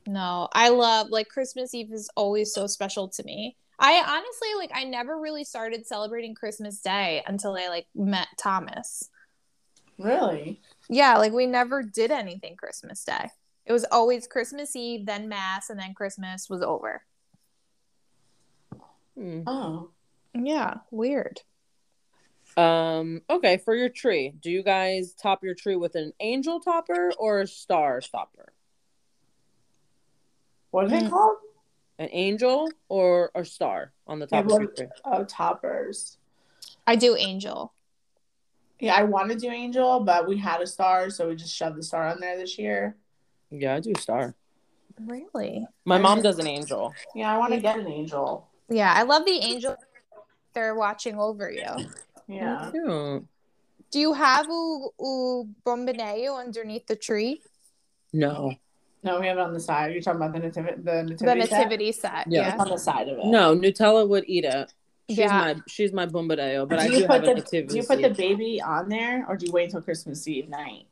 No, I love like Christmas Eve is always so special to me. I honestly like I never really started celebrating Christmas Day until I like met Thomas. Really? Yeah, like we never did anything Christmas Day. It was always Christmas Eve, then Mass, and then Christmas was over. Hmm. Oh. Yeah, weird. Um, okay, for your tree, do you guys top your tree with an angel topper or a star topper? What are they Mm. called? An angel or a star on the top of your what- tree? Oh, toppers. I do Angel. Yeah, I want to do angel, but we had a star, so we just shoved the star on there this year. Yeah, I do star. Really? My I mom mean- does an angel. Yeah, I want to get an angel. Yeah, I love the angel. They're watching over you. Yeah. Do you have u, u bomboneio underneath the tree? No. No, we have it on the side. You're talking about the nativity. The nativity. The set? nativity set. Yeah. Yeah. It's on the side of it. No, Nutella would eat it. She's Yeah. my she's my bombadeo, but I do do you have put a the nativity. do you put the baby on there, or do you wait until Christmas Eve night?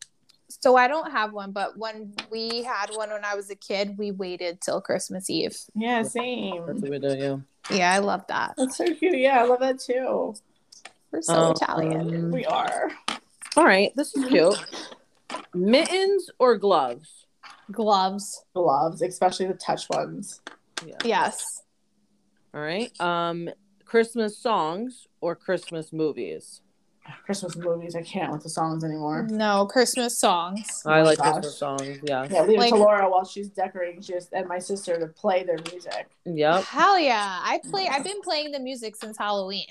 So I don't have one, but when we had one when I was a kid, we waited till Christmas Eve. Yeah, same. what we do, yeah. Yeah, I love that. That's so cute. Yeah, I love that too. We're so Um, Italian. We are All right, this is cute. Mittens or gloves? Gloves. gloves, especially the touch ones. Yeah. Yes. All right. Um, Christmas songs or Christmas movies? Christmas movies. I can't with the songs anymore. No, Christmas songs. I my like gosh. Christmas songs. Yeah. Yeah, leave Like- it to Laura while she's decorating. Just and my sister to play their music. Yep. Hell yeah. I play I've been playing the music since Halloween.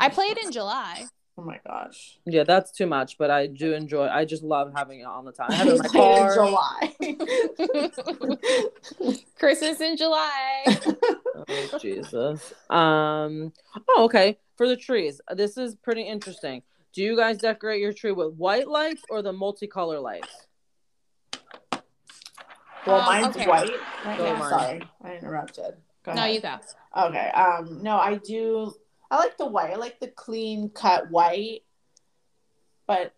I played in July. Oh my gosh. Yeah, that's too much, but I do enjoy. I just love having it all the time. I have it in my Played in car. July. Christmas in July. Oh, Jesus. Um. Oh, okay. For the trees, this is pretty interesting. Do you guys decorate your tree with white lights or the multicolor lights? well, Um, mine's okay. white. Right Go Sorry, I interrupted. Go No, ahead. you go. Okay. Um. No, I do. I like the white. I like the clean cut white. But,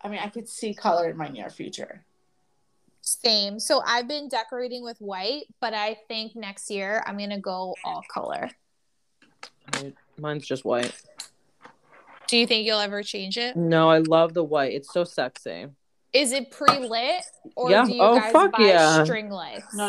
I mean, I could see color in my near future. Same. So I've been decorating with white, but I think next year I'm gonna go all color. Mine's just white. Do you think you'll ever change it? No, I love the white. It's so sexy. Is it pre lit or Yeah. do you Oh, guys fuck buy yeah. string lights? No,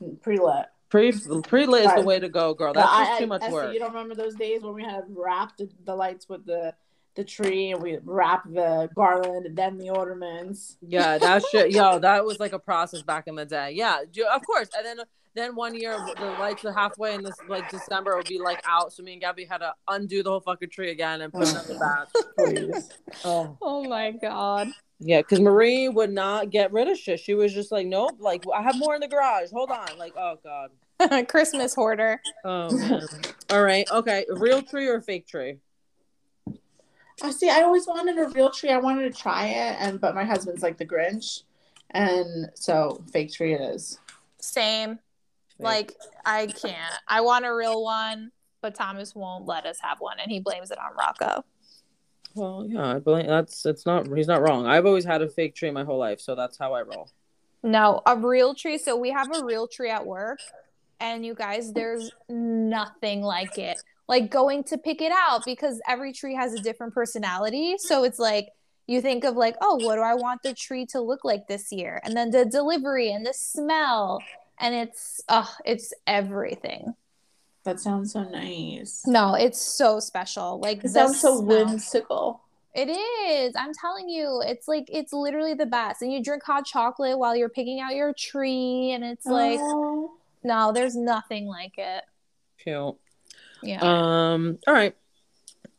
no, pre lit. Pre pre lit is the way to go, girl. That's I- just I- too much Esther, work. You don't remember those days when we had wrapped the, the lights with the the tree and we wrap the garland and then the ornaments. Yeah, that shit. Yo, that was like a process back in the day. Yeah, of course. And then then one year the lights are halfway in this like December it would be like out, so me and Gabby had to undo the whole fucking tree again and put another back. Please. Oh. Oh my god. Yeah, because Marie would not get rid of shit. She was just like, nope. Like I have more in the garage. Hold on. Like, oh god. Christmas hoarder. Oh man. All right. Okay. Real tree or fake tree? I see. I always wanted a real tree. I wanted to try it, and but my husband's like the Grinch, and so fake tree it is. Same. Fake. Like I can't. I want a real one, but Thomas won't let us have one and he blames it on Rocco. Well, yeah. I believe that's it's not. He's not wrong. I've always had a fake tree my whole life, so that's how I roll. No, a real tree. So we have a real tree at work, and you guys, there's nothing like it. Like going to pick it out because every tree has a different personality. So it's like you think of like, oh, what do I want the tree to look like this year? And then the delivery and the smell, and it's oh, it's everything. That sounds so nice. No, it's so special. Like It sounds so smell. whimsical. It is. I'm telling you, it's like it's literally the best. And you drink hot chocolate while you're picking out your tree, and it's like Oh. no, there's nothing like it. Cute. Yeah. Um. All right.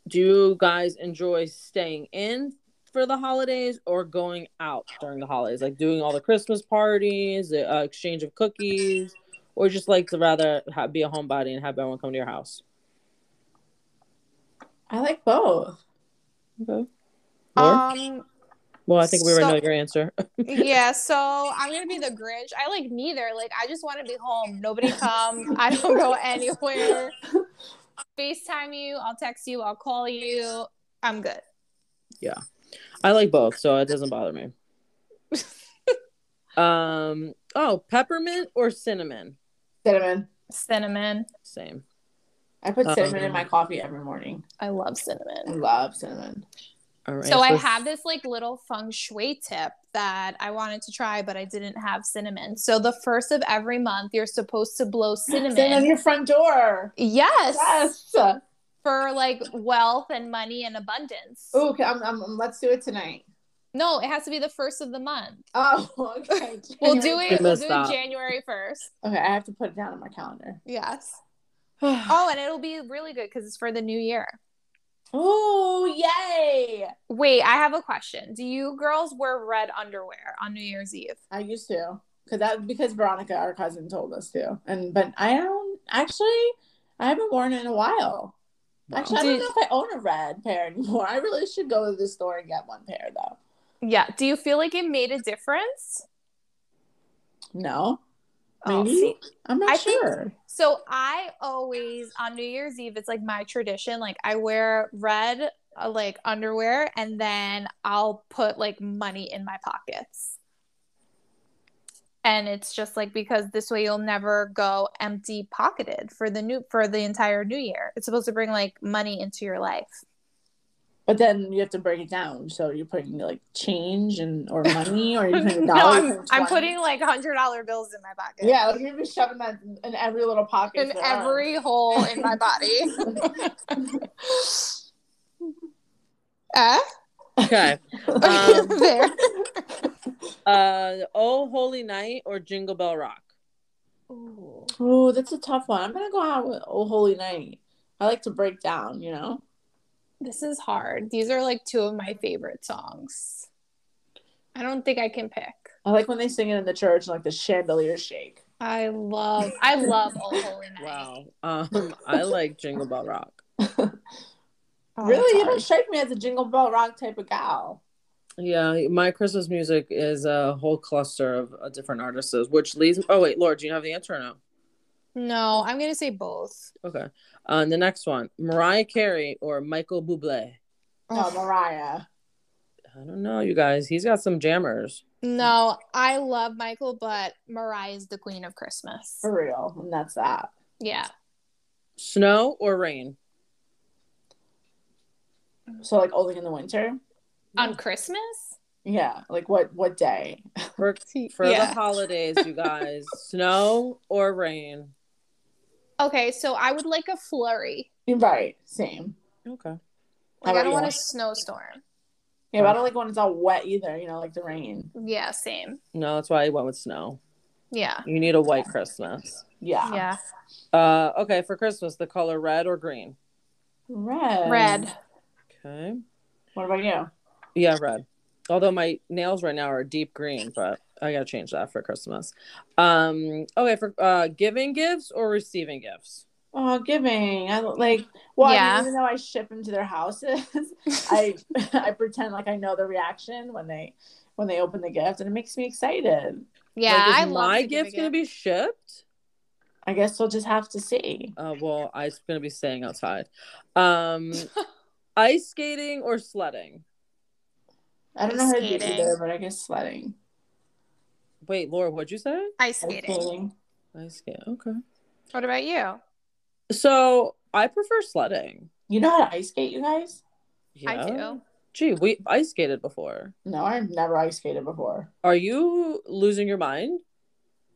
Do you guys enjoy staying in for the holidays or going out during the holidays, like doing all the Christmas parties, the uh, exchange of cookies, or just like to rather have, be a homebody and have everyone come to your house? I like both. Okay. Laura? um. well, I think we already so- know your answer. Yeah. So I'm gonna be the Grinch. I like neither. Like I just want to be home. Nobody come. I don't go anywhere. FaceTime you. I'll text you. I'll call you. I'm good. Yeah, I like both, so it doesn't bother me. um. Oh, peppermint or cinnamon? Cinnamon. Cinnamon. Same. I put cinnamon in Um, my coffee every morning. I love cinnamon. I love cinnamon. All right. So I have this like little feng shui tip that I wanted to try, but I didn't have cinnamon. So the first of every month, you're supposed to blow Cinnamon on your front door. Yes, Yes. for like wealth and money and abundance. Oh, okay. I'm, I'm, let's do it tonight. No, it has to be the first of the month. Oh, okay. We'll do January- it. We'll do that. it January first. Okay, I have to put it down on my calendar. Yes. Oh, and it'll be really good because it's for the new year. Oh, yay! Wait, I have a question. Do you girls wear red underwear on New Year's Eve? I used to, cause that because Veronica, our cousin, told us to, and but I don't actually. I haven't worn it in a while. Actually, I don't know if I own a red pair anymore. I really should go to the store and get one pair though. Yeah. Do you feel like it made a difference? No, Oh, Maybe. see, I'm not I think- sure. So I always on New Year's Eve, it's like my tradition. Like I wear red uh, like underwear, and then I'll put like money in my pockets. And it's just like because this way you'll never go empty pocketed for the new for the entire new year. It's supposed to bring like money into your life. But then you have to break it down. So you're putting like change and or money, or you're putting no, dollars. I'm, I'm putting like hundred dollar bills in my pocket. Yeah, like you're just shoving that in every little pocket. in there are. every hole in my body. uh, Okay. Um, there. uh, Oh Holy Night or Jingle Bell Rock? Oh, that's a tough one. I'm gonna go out with Oh Holy Night. I like to break down, you know. This is hard. These are like two of my favorite songs. I don't think I can pick. I like when they sing it in the church and like the chandelier shake. I love I love Oh Holy Night. Wow. Um, I like Jingle Bell Rock. Oh, really, you don't strike me as a jingle bell rock type of gal. Yeah, my Christmas music is a whole cluster of uh, different artists, which leads. Oh wait, Laura, do you have the answer or no? No, I'm gonna say both. Okay. Uh, the next one, Mariah Carey or Michael Bublé. Oh, Mariah. I don't know, you guys. He's got some jammers. No, I love Michael, but Mariah's the queen of Christmas. For real. And that's that. Yeah. Snow or rain? So like only in the winter? On Christmas? Yeah. Like what what day? For for Yeah. the holidays, you guys. Snow or rain? Okay, so I would like a flurry. Right. Same. Okay. Like I don't want you? a snowstorm. Yeah, but I don't like when it's all wet either, you know, like the rain. Yeah, same. No, that's why I went with snow. Yeah. You need a white Christmas. Yeah. Yeah. Uh, okay, for Christmas, the color red or green? Red. Red. Okay. What about you? Yeah, red. Although my nails right now are deep green, but I gotta change that for Christmas. Um, okay, for uh giving gifts or receiving gifts? Oh, giving. I like. Well, I Yeah. mean, even though I ship them to their houses, I I pretend like I know the reaction when they when they open the gift, and it makes me excited. Yeah, Like, is I love my to give gift's gonna gift. be shipped. I guess we'll just have to see. Uh, well, I'm gonna be staying outside. Um, ice skating or sledding? I don't know how to do either, but I guess sledding. Wait, Laura, what'd you say? ice Ice skating. skating. Ice skate. Okay. What about you? So I prefer sledding. You know how to ice skate, you guys? I do. G, we ice skated before. No, I've never ice skated before. Are you losing your mind?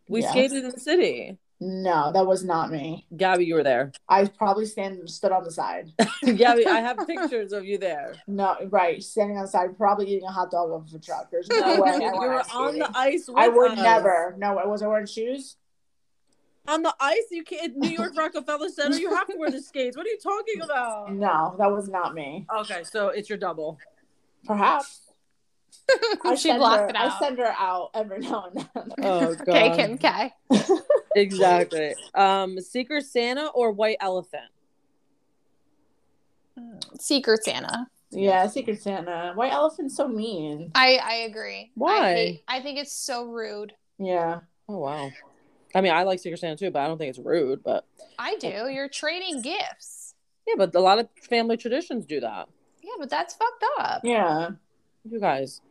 We Yes. skated in the city. No, that was not me. Gabby, you were there. I probably stand stood on the side. Gabby, I have pictures of you there. No, right, standing on the side, probably eating a hot dog off of a truck. There's no way. You were on the ice. With I would us. never. No, I was I wearing shoes? on the ice. You can't. New York Rockefeller Center. You have to wear the skates. What are you talking about? No, that was not me. Okay, so it's your double. Perhaps. I she send blocked her, it out. I send her out every now and then. Oh god. Okay, Kim K. Exactly. Um, Secret Santa or White Elephant? Secret Santa. yeah, Secret Santa. White Elephant's so mean. I I agree. Why? I, hate, I think it's so rude. Yeah. Oh wow. I mean, I like Secret Santa too, but I don't think it's rude. But I do. You're trading gifts. yeah, but a lot of family traditions do that. Yeah, but that's fucked up. Yeah. You guys, you-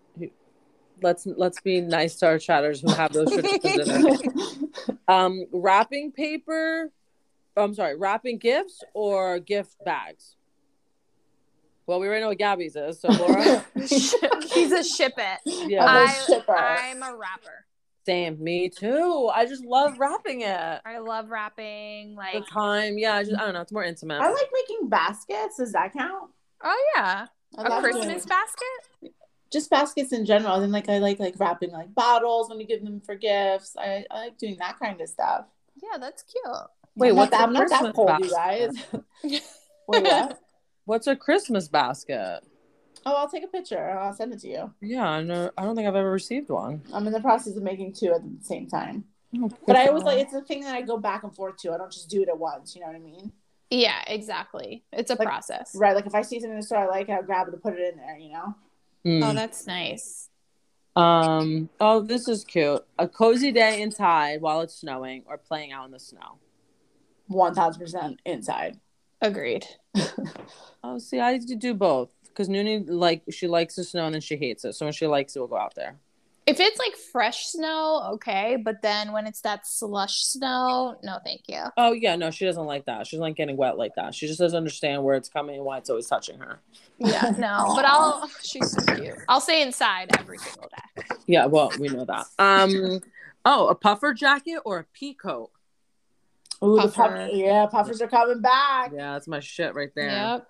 let's let's be nice to our chatters who have those traditions in there. Um, wrapping paper. I'm sorry, wrapping gifts or gift bags. Well, we already know what Gabby's is, so Laura. She's a ship it. yeah, I'm a I, shipper. I'm a rapper. same. Me too. I just love wrapping it. I love rapping. The Like, time, yeah. I just I don't know. It's more intimate. I like making baskets. Does that count? oh yeah, I a Christmas doing- basket. Just baskets in general. And like I like like wrapping like bottles when you give them for gifts. I, I like doing that kind of stuff. Yeah, that's cute. Wait, I'm what's not that, a I'm not that cold, you guys. Wait, what? What's a Christmas basket? Oh, I'll take a picture. and I'll send it to you. Yeah, I know. I don't think I've ever received one. I'm in the process of making two at the same time. Oh, but I always like it's a thing that I go back and forth to. I don't just do it at once. You know what I mean? Yeah, exactly. It's a Like, process. Right. Like if I see something in the store I like, I'll grab it and put it in there. You know? Mm. Oh, that's nice. Um. Oh, this is cute. A cozy day inside while it's snowing, or playing out in the snow. One thousand percent inside. Agreed. Oh, see, I do do both because Noonie like she likes the snow and then she hates it. So when she likes it, we'll go out there. If it's like fresh snow, okay, but then when it's that slush snow, no, thank you. Oh yeah, no, she doesn't like that. She doesn't like getting wet like that. She just doesn't understand where it's coming and why it's always touching her. Yeah, no, but I'll. She's so cute. I'll stay inside every single day. Yeah, well, we know that. Um. Oh, a puffer jacket or a pea coat? Ooh, the Puffer. puff- yeah, puffers are coming back. Yeah, that's my shit right there. Yep.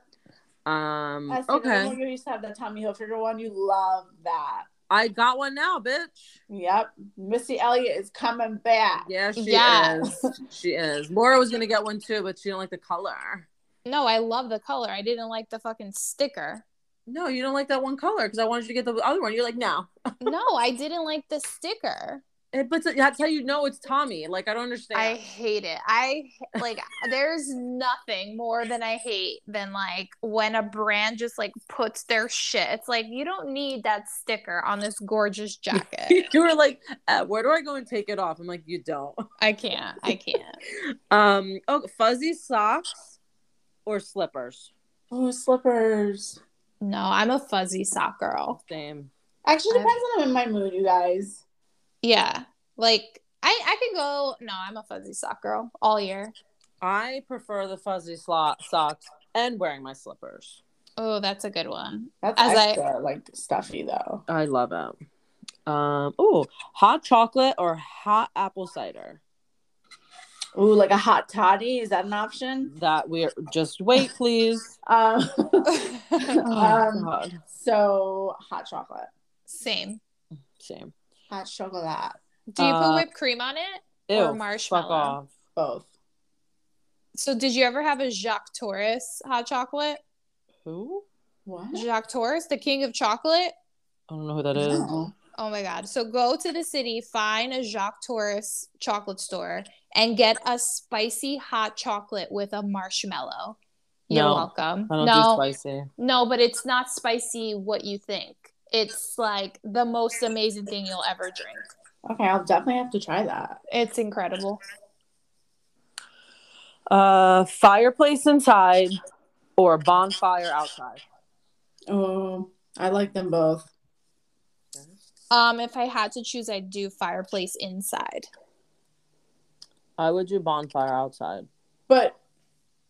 Um. I see Okay. You used to have that Tommy Hilfiger one, you love that. I got one now, bitch. Yep, Missy Elliott is coming back. Yeah, she Yes. is. She is. Laura was gonna get one too, but she didn't like the color. No, I love the color. I didn't like the fucking sticker. No, you don't like that one color because I wanted you to get the other one. You're like, no. No, I didn't like the sticker. It, but that's how you know it's Tommy. Like I don't understand. I hate it. I like there's nothing more than I hate than like when a brand just like puts their shit. It's like you don't need that sticker on this gorgeous jacket. you were like, uh, where do I go and take it off? I'm like, you don't. I can't. I can't. Um. Oh, fuzzy socks or slippers. Oh, slippers. No, I'm a fuzzy sock girl. Same. Actually, I've- depends on I'm in my mood, you guys. Yeah. Like I I could go no, I'm a fuzzy sock girl all year. I prefer the fuzzy slot socks and wearing my slippers. Oh, that's a good one. That's As I- extra, like stuffy though. I love it. Um. Oh, hot chocolate or hot apple cider. Ooh, like a hot toddy. Is that an option? That we're just wait, please. Um, Oh, Um, so hot chocolate. Same. Same. Hot chocolate. Do you Uh, put whipped cream on it? Ew, Or Fuck marshmallow. off. Both. So did you ever have a Jacques Torres hot chocolate? Who? What? Jacques Torres, the king of chocolate? I don't know who that is. No. Oh my god. So go to the city, find a Jacques Torres chocolate store and get a spicy hot chocolate with a marshmallow. You're No, welcome. I don't no, do spicy. no, but it's not spicy what you think. It's like the most amazing thing you'll ever drink. Okay, I'll definitely have to try that. It's incredible. Uh, fireplace inside or bonfire outside. Oh, I like them both. Um, if I had to choose, I'd do fireplace inside. I would do bonfire outside. But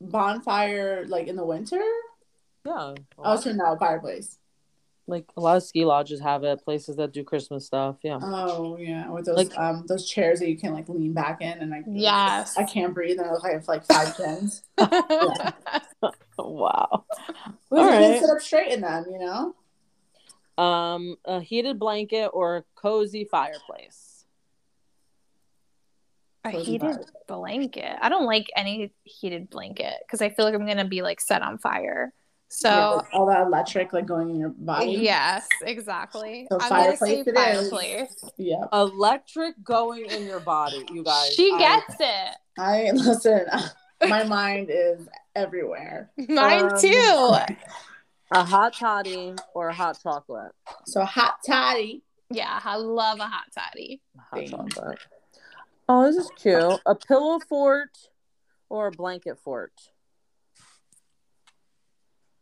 bonfire like in the winter? Yeah. Oh, so no fireplace. Like a lot of ski lodges have it. Places that do Christmas stuff. Yeah. Oh yeah, with those Like- um those chairs that you can like lean back in, and I Yes. I can't breathe, and I look like I have like five pins. wow. Well, you All can't right. sit up straight in them, you know. Um, a heated blanket or a cozy fireplace. a Cozy heated fire. blanket. I don't like any heated blanket because I feel like I'm gonna be like set on fire. So Yeah, like, all that electric like going in your body. yes, exactly. So I'm gonna say fireplace it is. fireplace. Yeah. Electric going in your body, you guys. She I- gets it. I listen. My mind is everywhere. Mine Um, too. a hot toddy or a hot chocolate. So hot toddy. Yeah, I love a hot toddy. Hot Dang. chocolate. Oh, this is cute. A pillow fort or a blanket fort.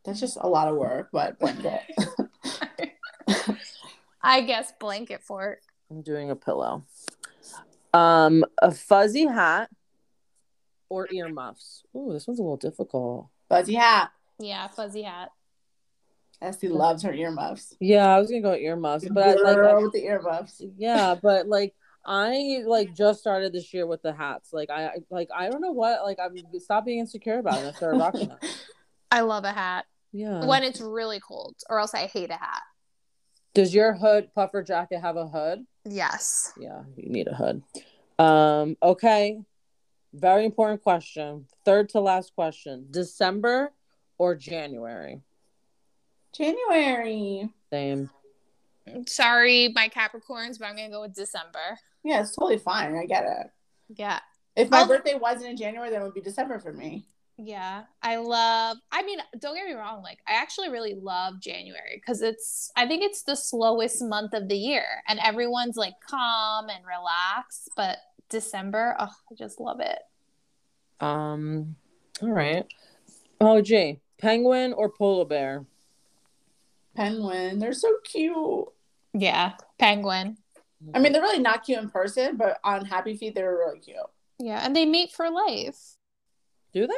That's just a lot of work, but blanket. I guess blanket fort. I'm doing a pillow. Um, a fuzzy hat or earmuffs. Ooh, this one's a little difficult. Fuzzy hat. Yeah, fuzzy hat. Este loves her earmuffs. Yeah, I was gonna go earmuffs, but I, like, Girl I- with the earmuffs. yeah, but like I like just started this year with the hats. Like I I- like I don't know what like I'm stop being insecure about it. and I started rocking them. I love a hat Yeah. when it's really cold, or else I hate a hat. Does your hood puffer jacket have a hood? Yes. Yeah, you need a hood. Um, okay. Very important question. Third to last question. December or January? January. Same. Sorry, my Capricorns, but I'm gonna go with December. Yeah, it's totally fine. I get it. Yeah. If my Oh. birthday wasn't in January, then it would be December for me. Yeah, I love. I mean, don't get me wrong. Like, I actually really love January because it's. I think it's the slowest month of the year, and everyone's like calm and relaxed. But December, oh, I just love it. Um, all right. Oh, gee. Penguin or polar bear? Penguin. They're so cute. Yeah, penguin. I mean, they're really not cute in person, but on Happy Feet, they were really cute. Yeah, and they mate for life. do they?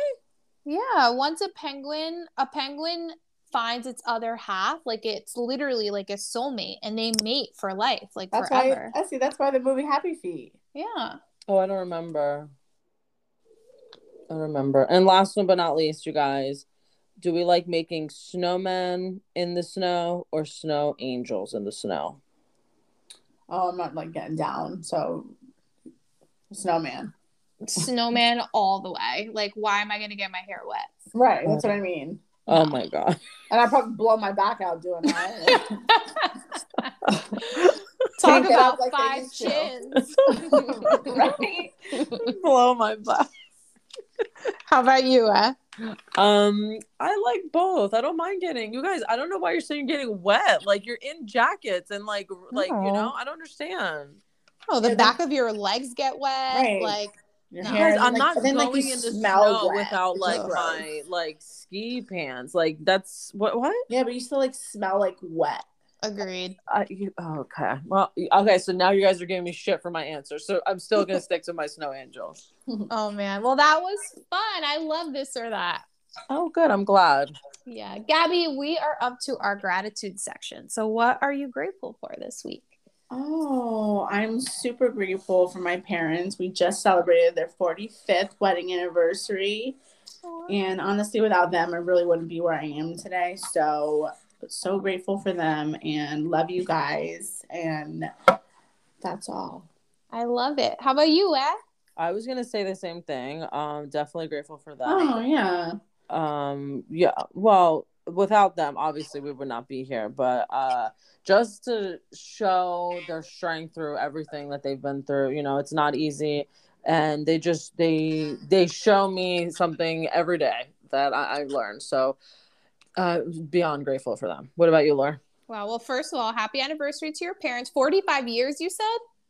Yeah, once a penguin, a penguin finds its other half, like it's literally like a soulmate, and they mate for life, like That's forever. why I see. That's why the movie Happy Feet. Yeah. Oh, I don't remember. I don't remember. And last one but not least, you guys, do we like making snowmen in the snow or snow angels in the snow? Oh, I'm not like getting down. So, snowman. Snowman all the way. Like, why am I gonna get my hair wet? Right. That's what I mean. Oh my god. And I probably blow my back out doing that. Talk about up like five chins. right. Blow my butt. How about you, eh? Um, I like both. I don't mind getting you guys. I don't know why you're saying you're getting wet. Like you're in jackets and like like you know. I don't understand. Oh, the Yeah, back of your legs get wet. Right. Like, Your No. hair, Guys, I'm then, not like, then, going like, in the smell snow wet. without It's like gross. my like ski pants. Like that's what what. Yeah, but you still like smell like wet. agreed. I, you, oh, okay. Well, okay. So now you guys are giving me shit for my answer. So I'm still gonna stick to my snow angel. Oh man. Well, that was fun. I love this or that. Oh, good. I'm glad. Yeah. Gabby, we are up to our gratitude section. So, what are you grateful for this week? Oh, I'm super grateful for my parents. We just celebrated their 45th wedding anniversary. And honestly, without them, I really wouldn't be where I am today. So, so grateful for them and love you guys. And that's all. I love it. How about you, eh? I was gonna say the same thing. Um, definitely grateful for that. Oh, yeah. um yeah well without them obviously we would not be here but uh just to show their strength through everything that they've been through you know it's not easy and they just they they show me something every day that i, I learned so uh beyond grateful for them what about you laura Wow. Well, first of all, happy anniversary to your parents. 45 years, you said?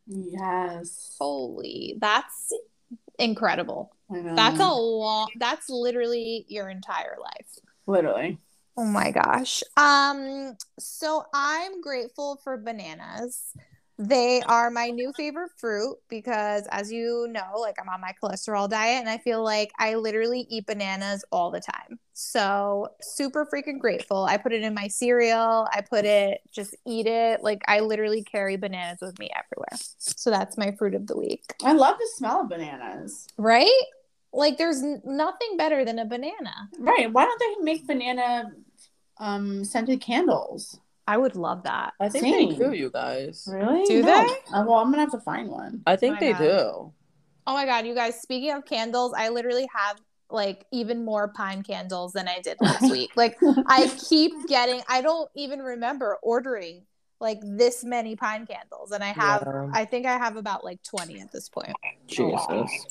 Yes. Holy, that's incredible. I know. That's a long, that's literally your entire life. Literally. Oh my gosh. Um, so I'm grateful for bananas. They are my new favorite fruit because, as you know, like I'm on my cholesterol diet and I feel like I literally eat bananas all the time. So, super freaking grateful. I put it in my cereal, I put it, just eat it. Like, I literally carry bananas with me everywhere. So, that's my fruit of the week. I love the smell of bananas. Right? Like, there's n- nothing better than a banana. Right. Why don't they make banana um, scented candles? I would love that. I think Same. they do, you guys. Really? Do No. they? Uh, well, I'm going to have to find one. I think my they God. do. Oh my God, you guys, speaking of candles, I literally have like even more pine candles than I did last week. Like, I keep getting, I don't even remember ordering like this many pine candles. And I have, Yeah. I think I have about like 20 at this point. Jesus.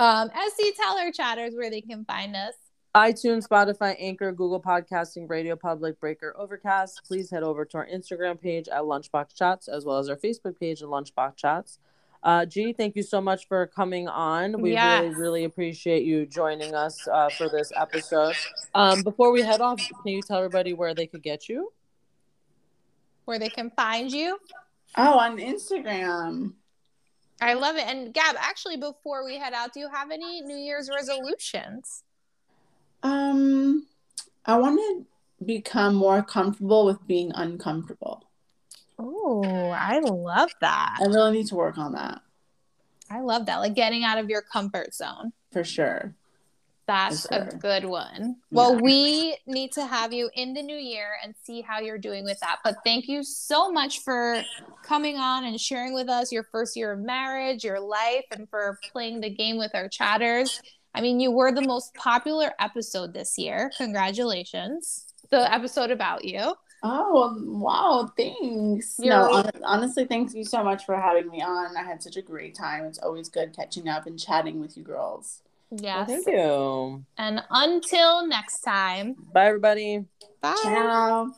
Um, Este Teller Chatters, where they can find us. iTunes, Spotify, Anchor, Google Podcasting, Radio Public, Breaker, Overcast. Please head over to our Instagram page at Lunchbox Chats, as well as our Facebook page at Lunchbox Chats. Uh, G, thank you so much for coming on. We really, really appreciate you joining us uh, for this episode. Um, before we head off, can you tell everybody where they could get you? Where they can find you. Oh, on Instagram. I love it. And Gab, actually, before we head out, do you have any New Year's resolutions? Um, I want to become more comfortable with being uncomfortable. Oh, I love that. I really need to work on that I love that. Like getting out of your comfort zone. for sure. That's For a good one. Well, Yeah. we need to have you in the new year and see how you're doing with that. But thank you so much for coming on and sharing with us your first year of marriage, your life, and for playing the game with our chatters. I mean, you were the most popular episode this year. Congratulations. The episode about you. Oh, wow. Thanks. You're- no, hon- honestly, thank you so much for having me on. I had such a great time. It's always good catching up and chatting with you girls. Well, Yes. thank you. And until next time, Bye, everybody. bye. Ciao.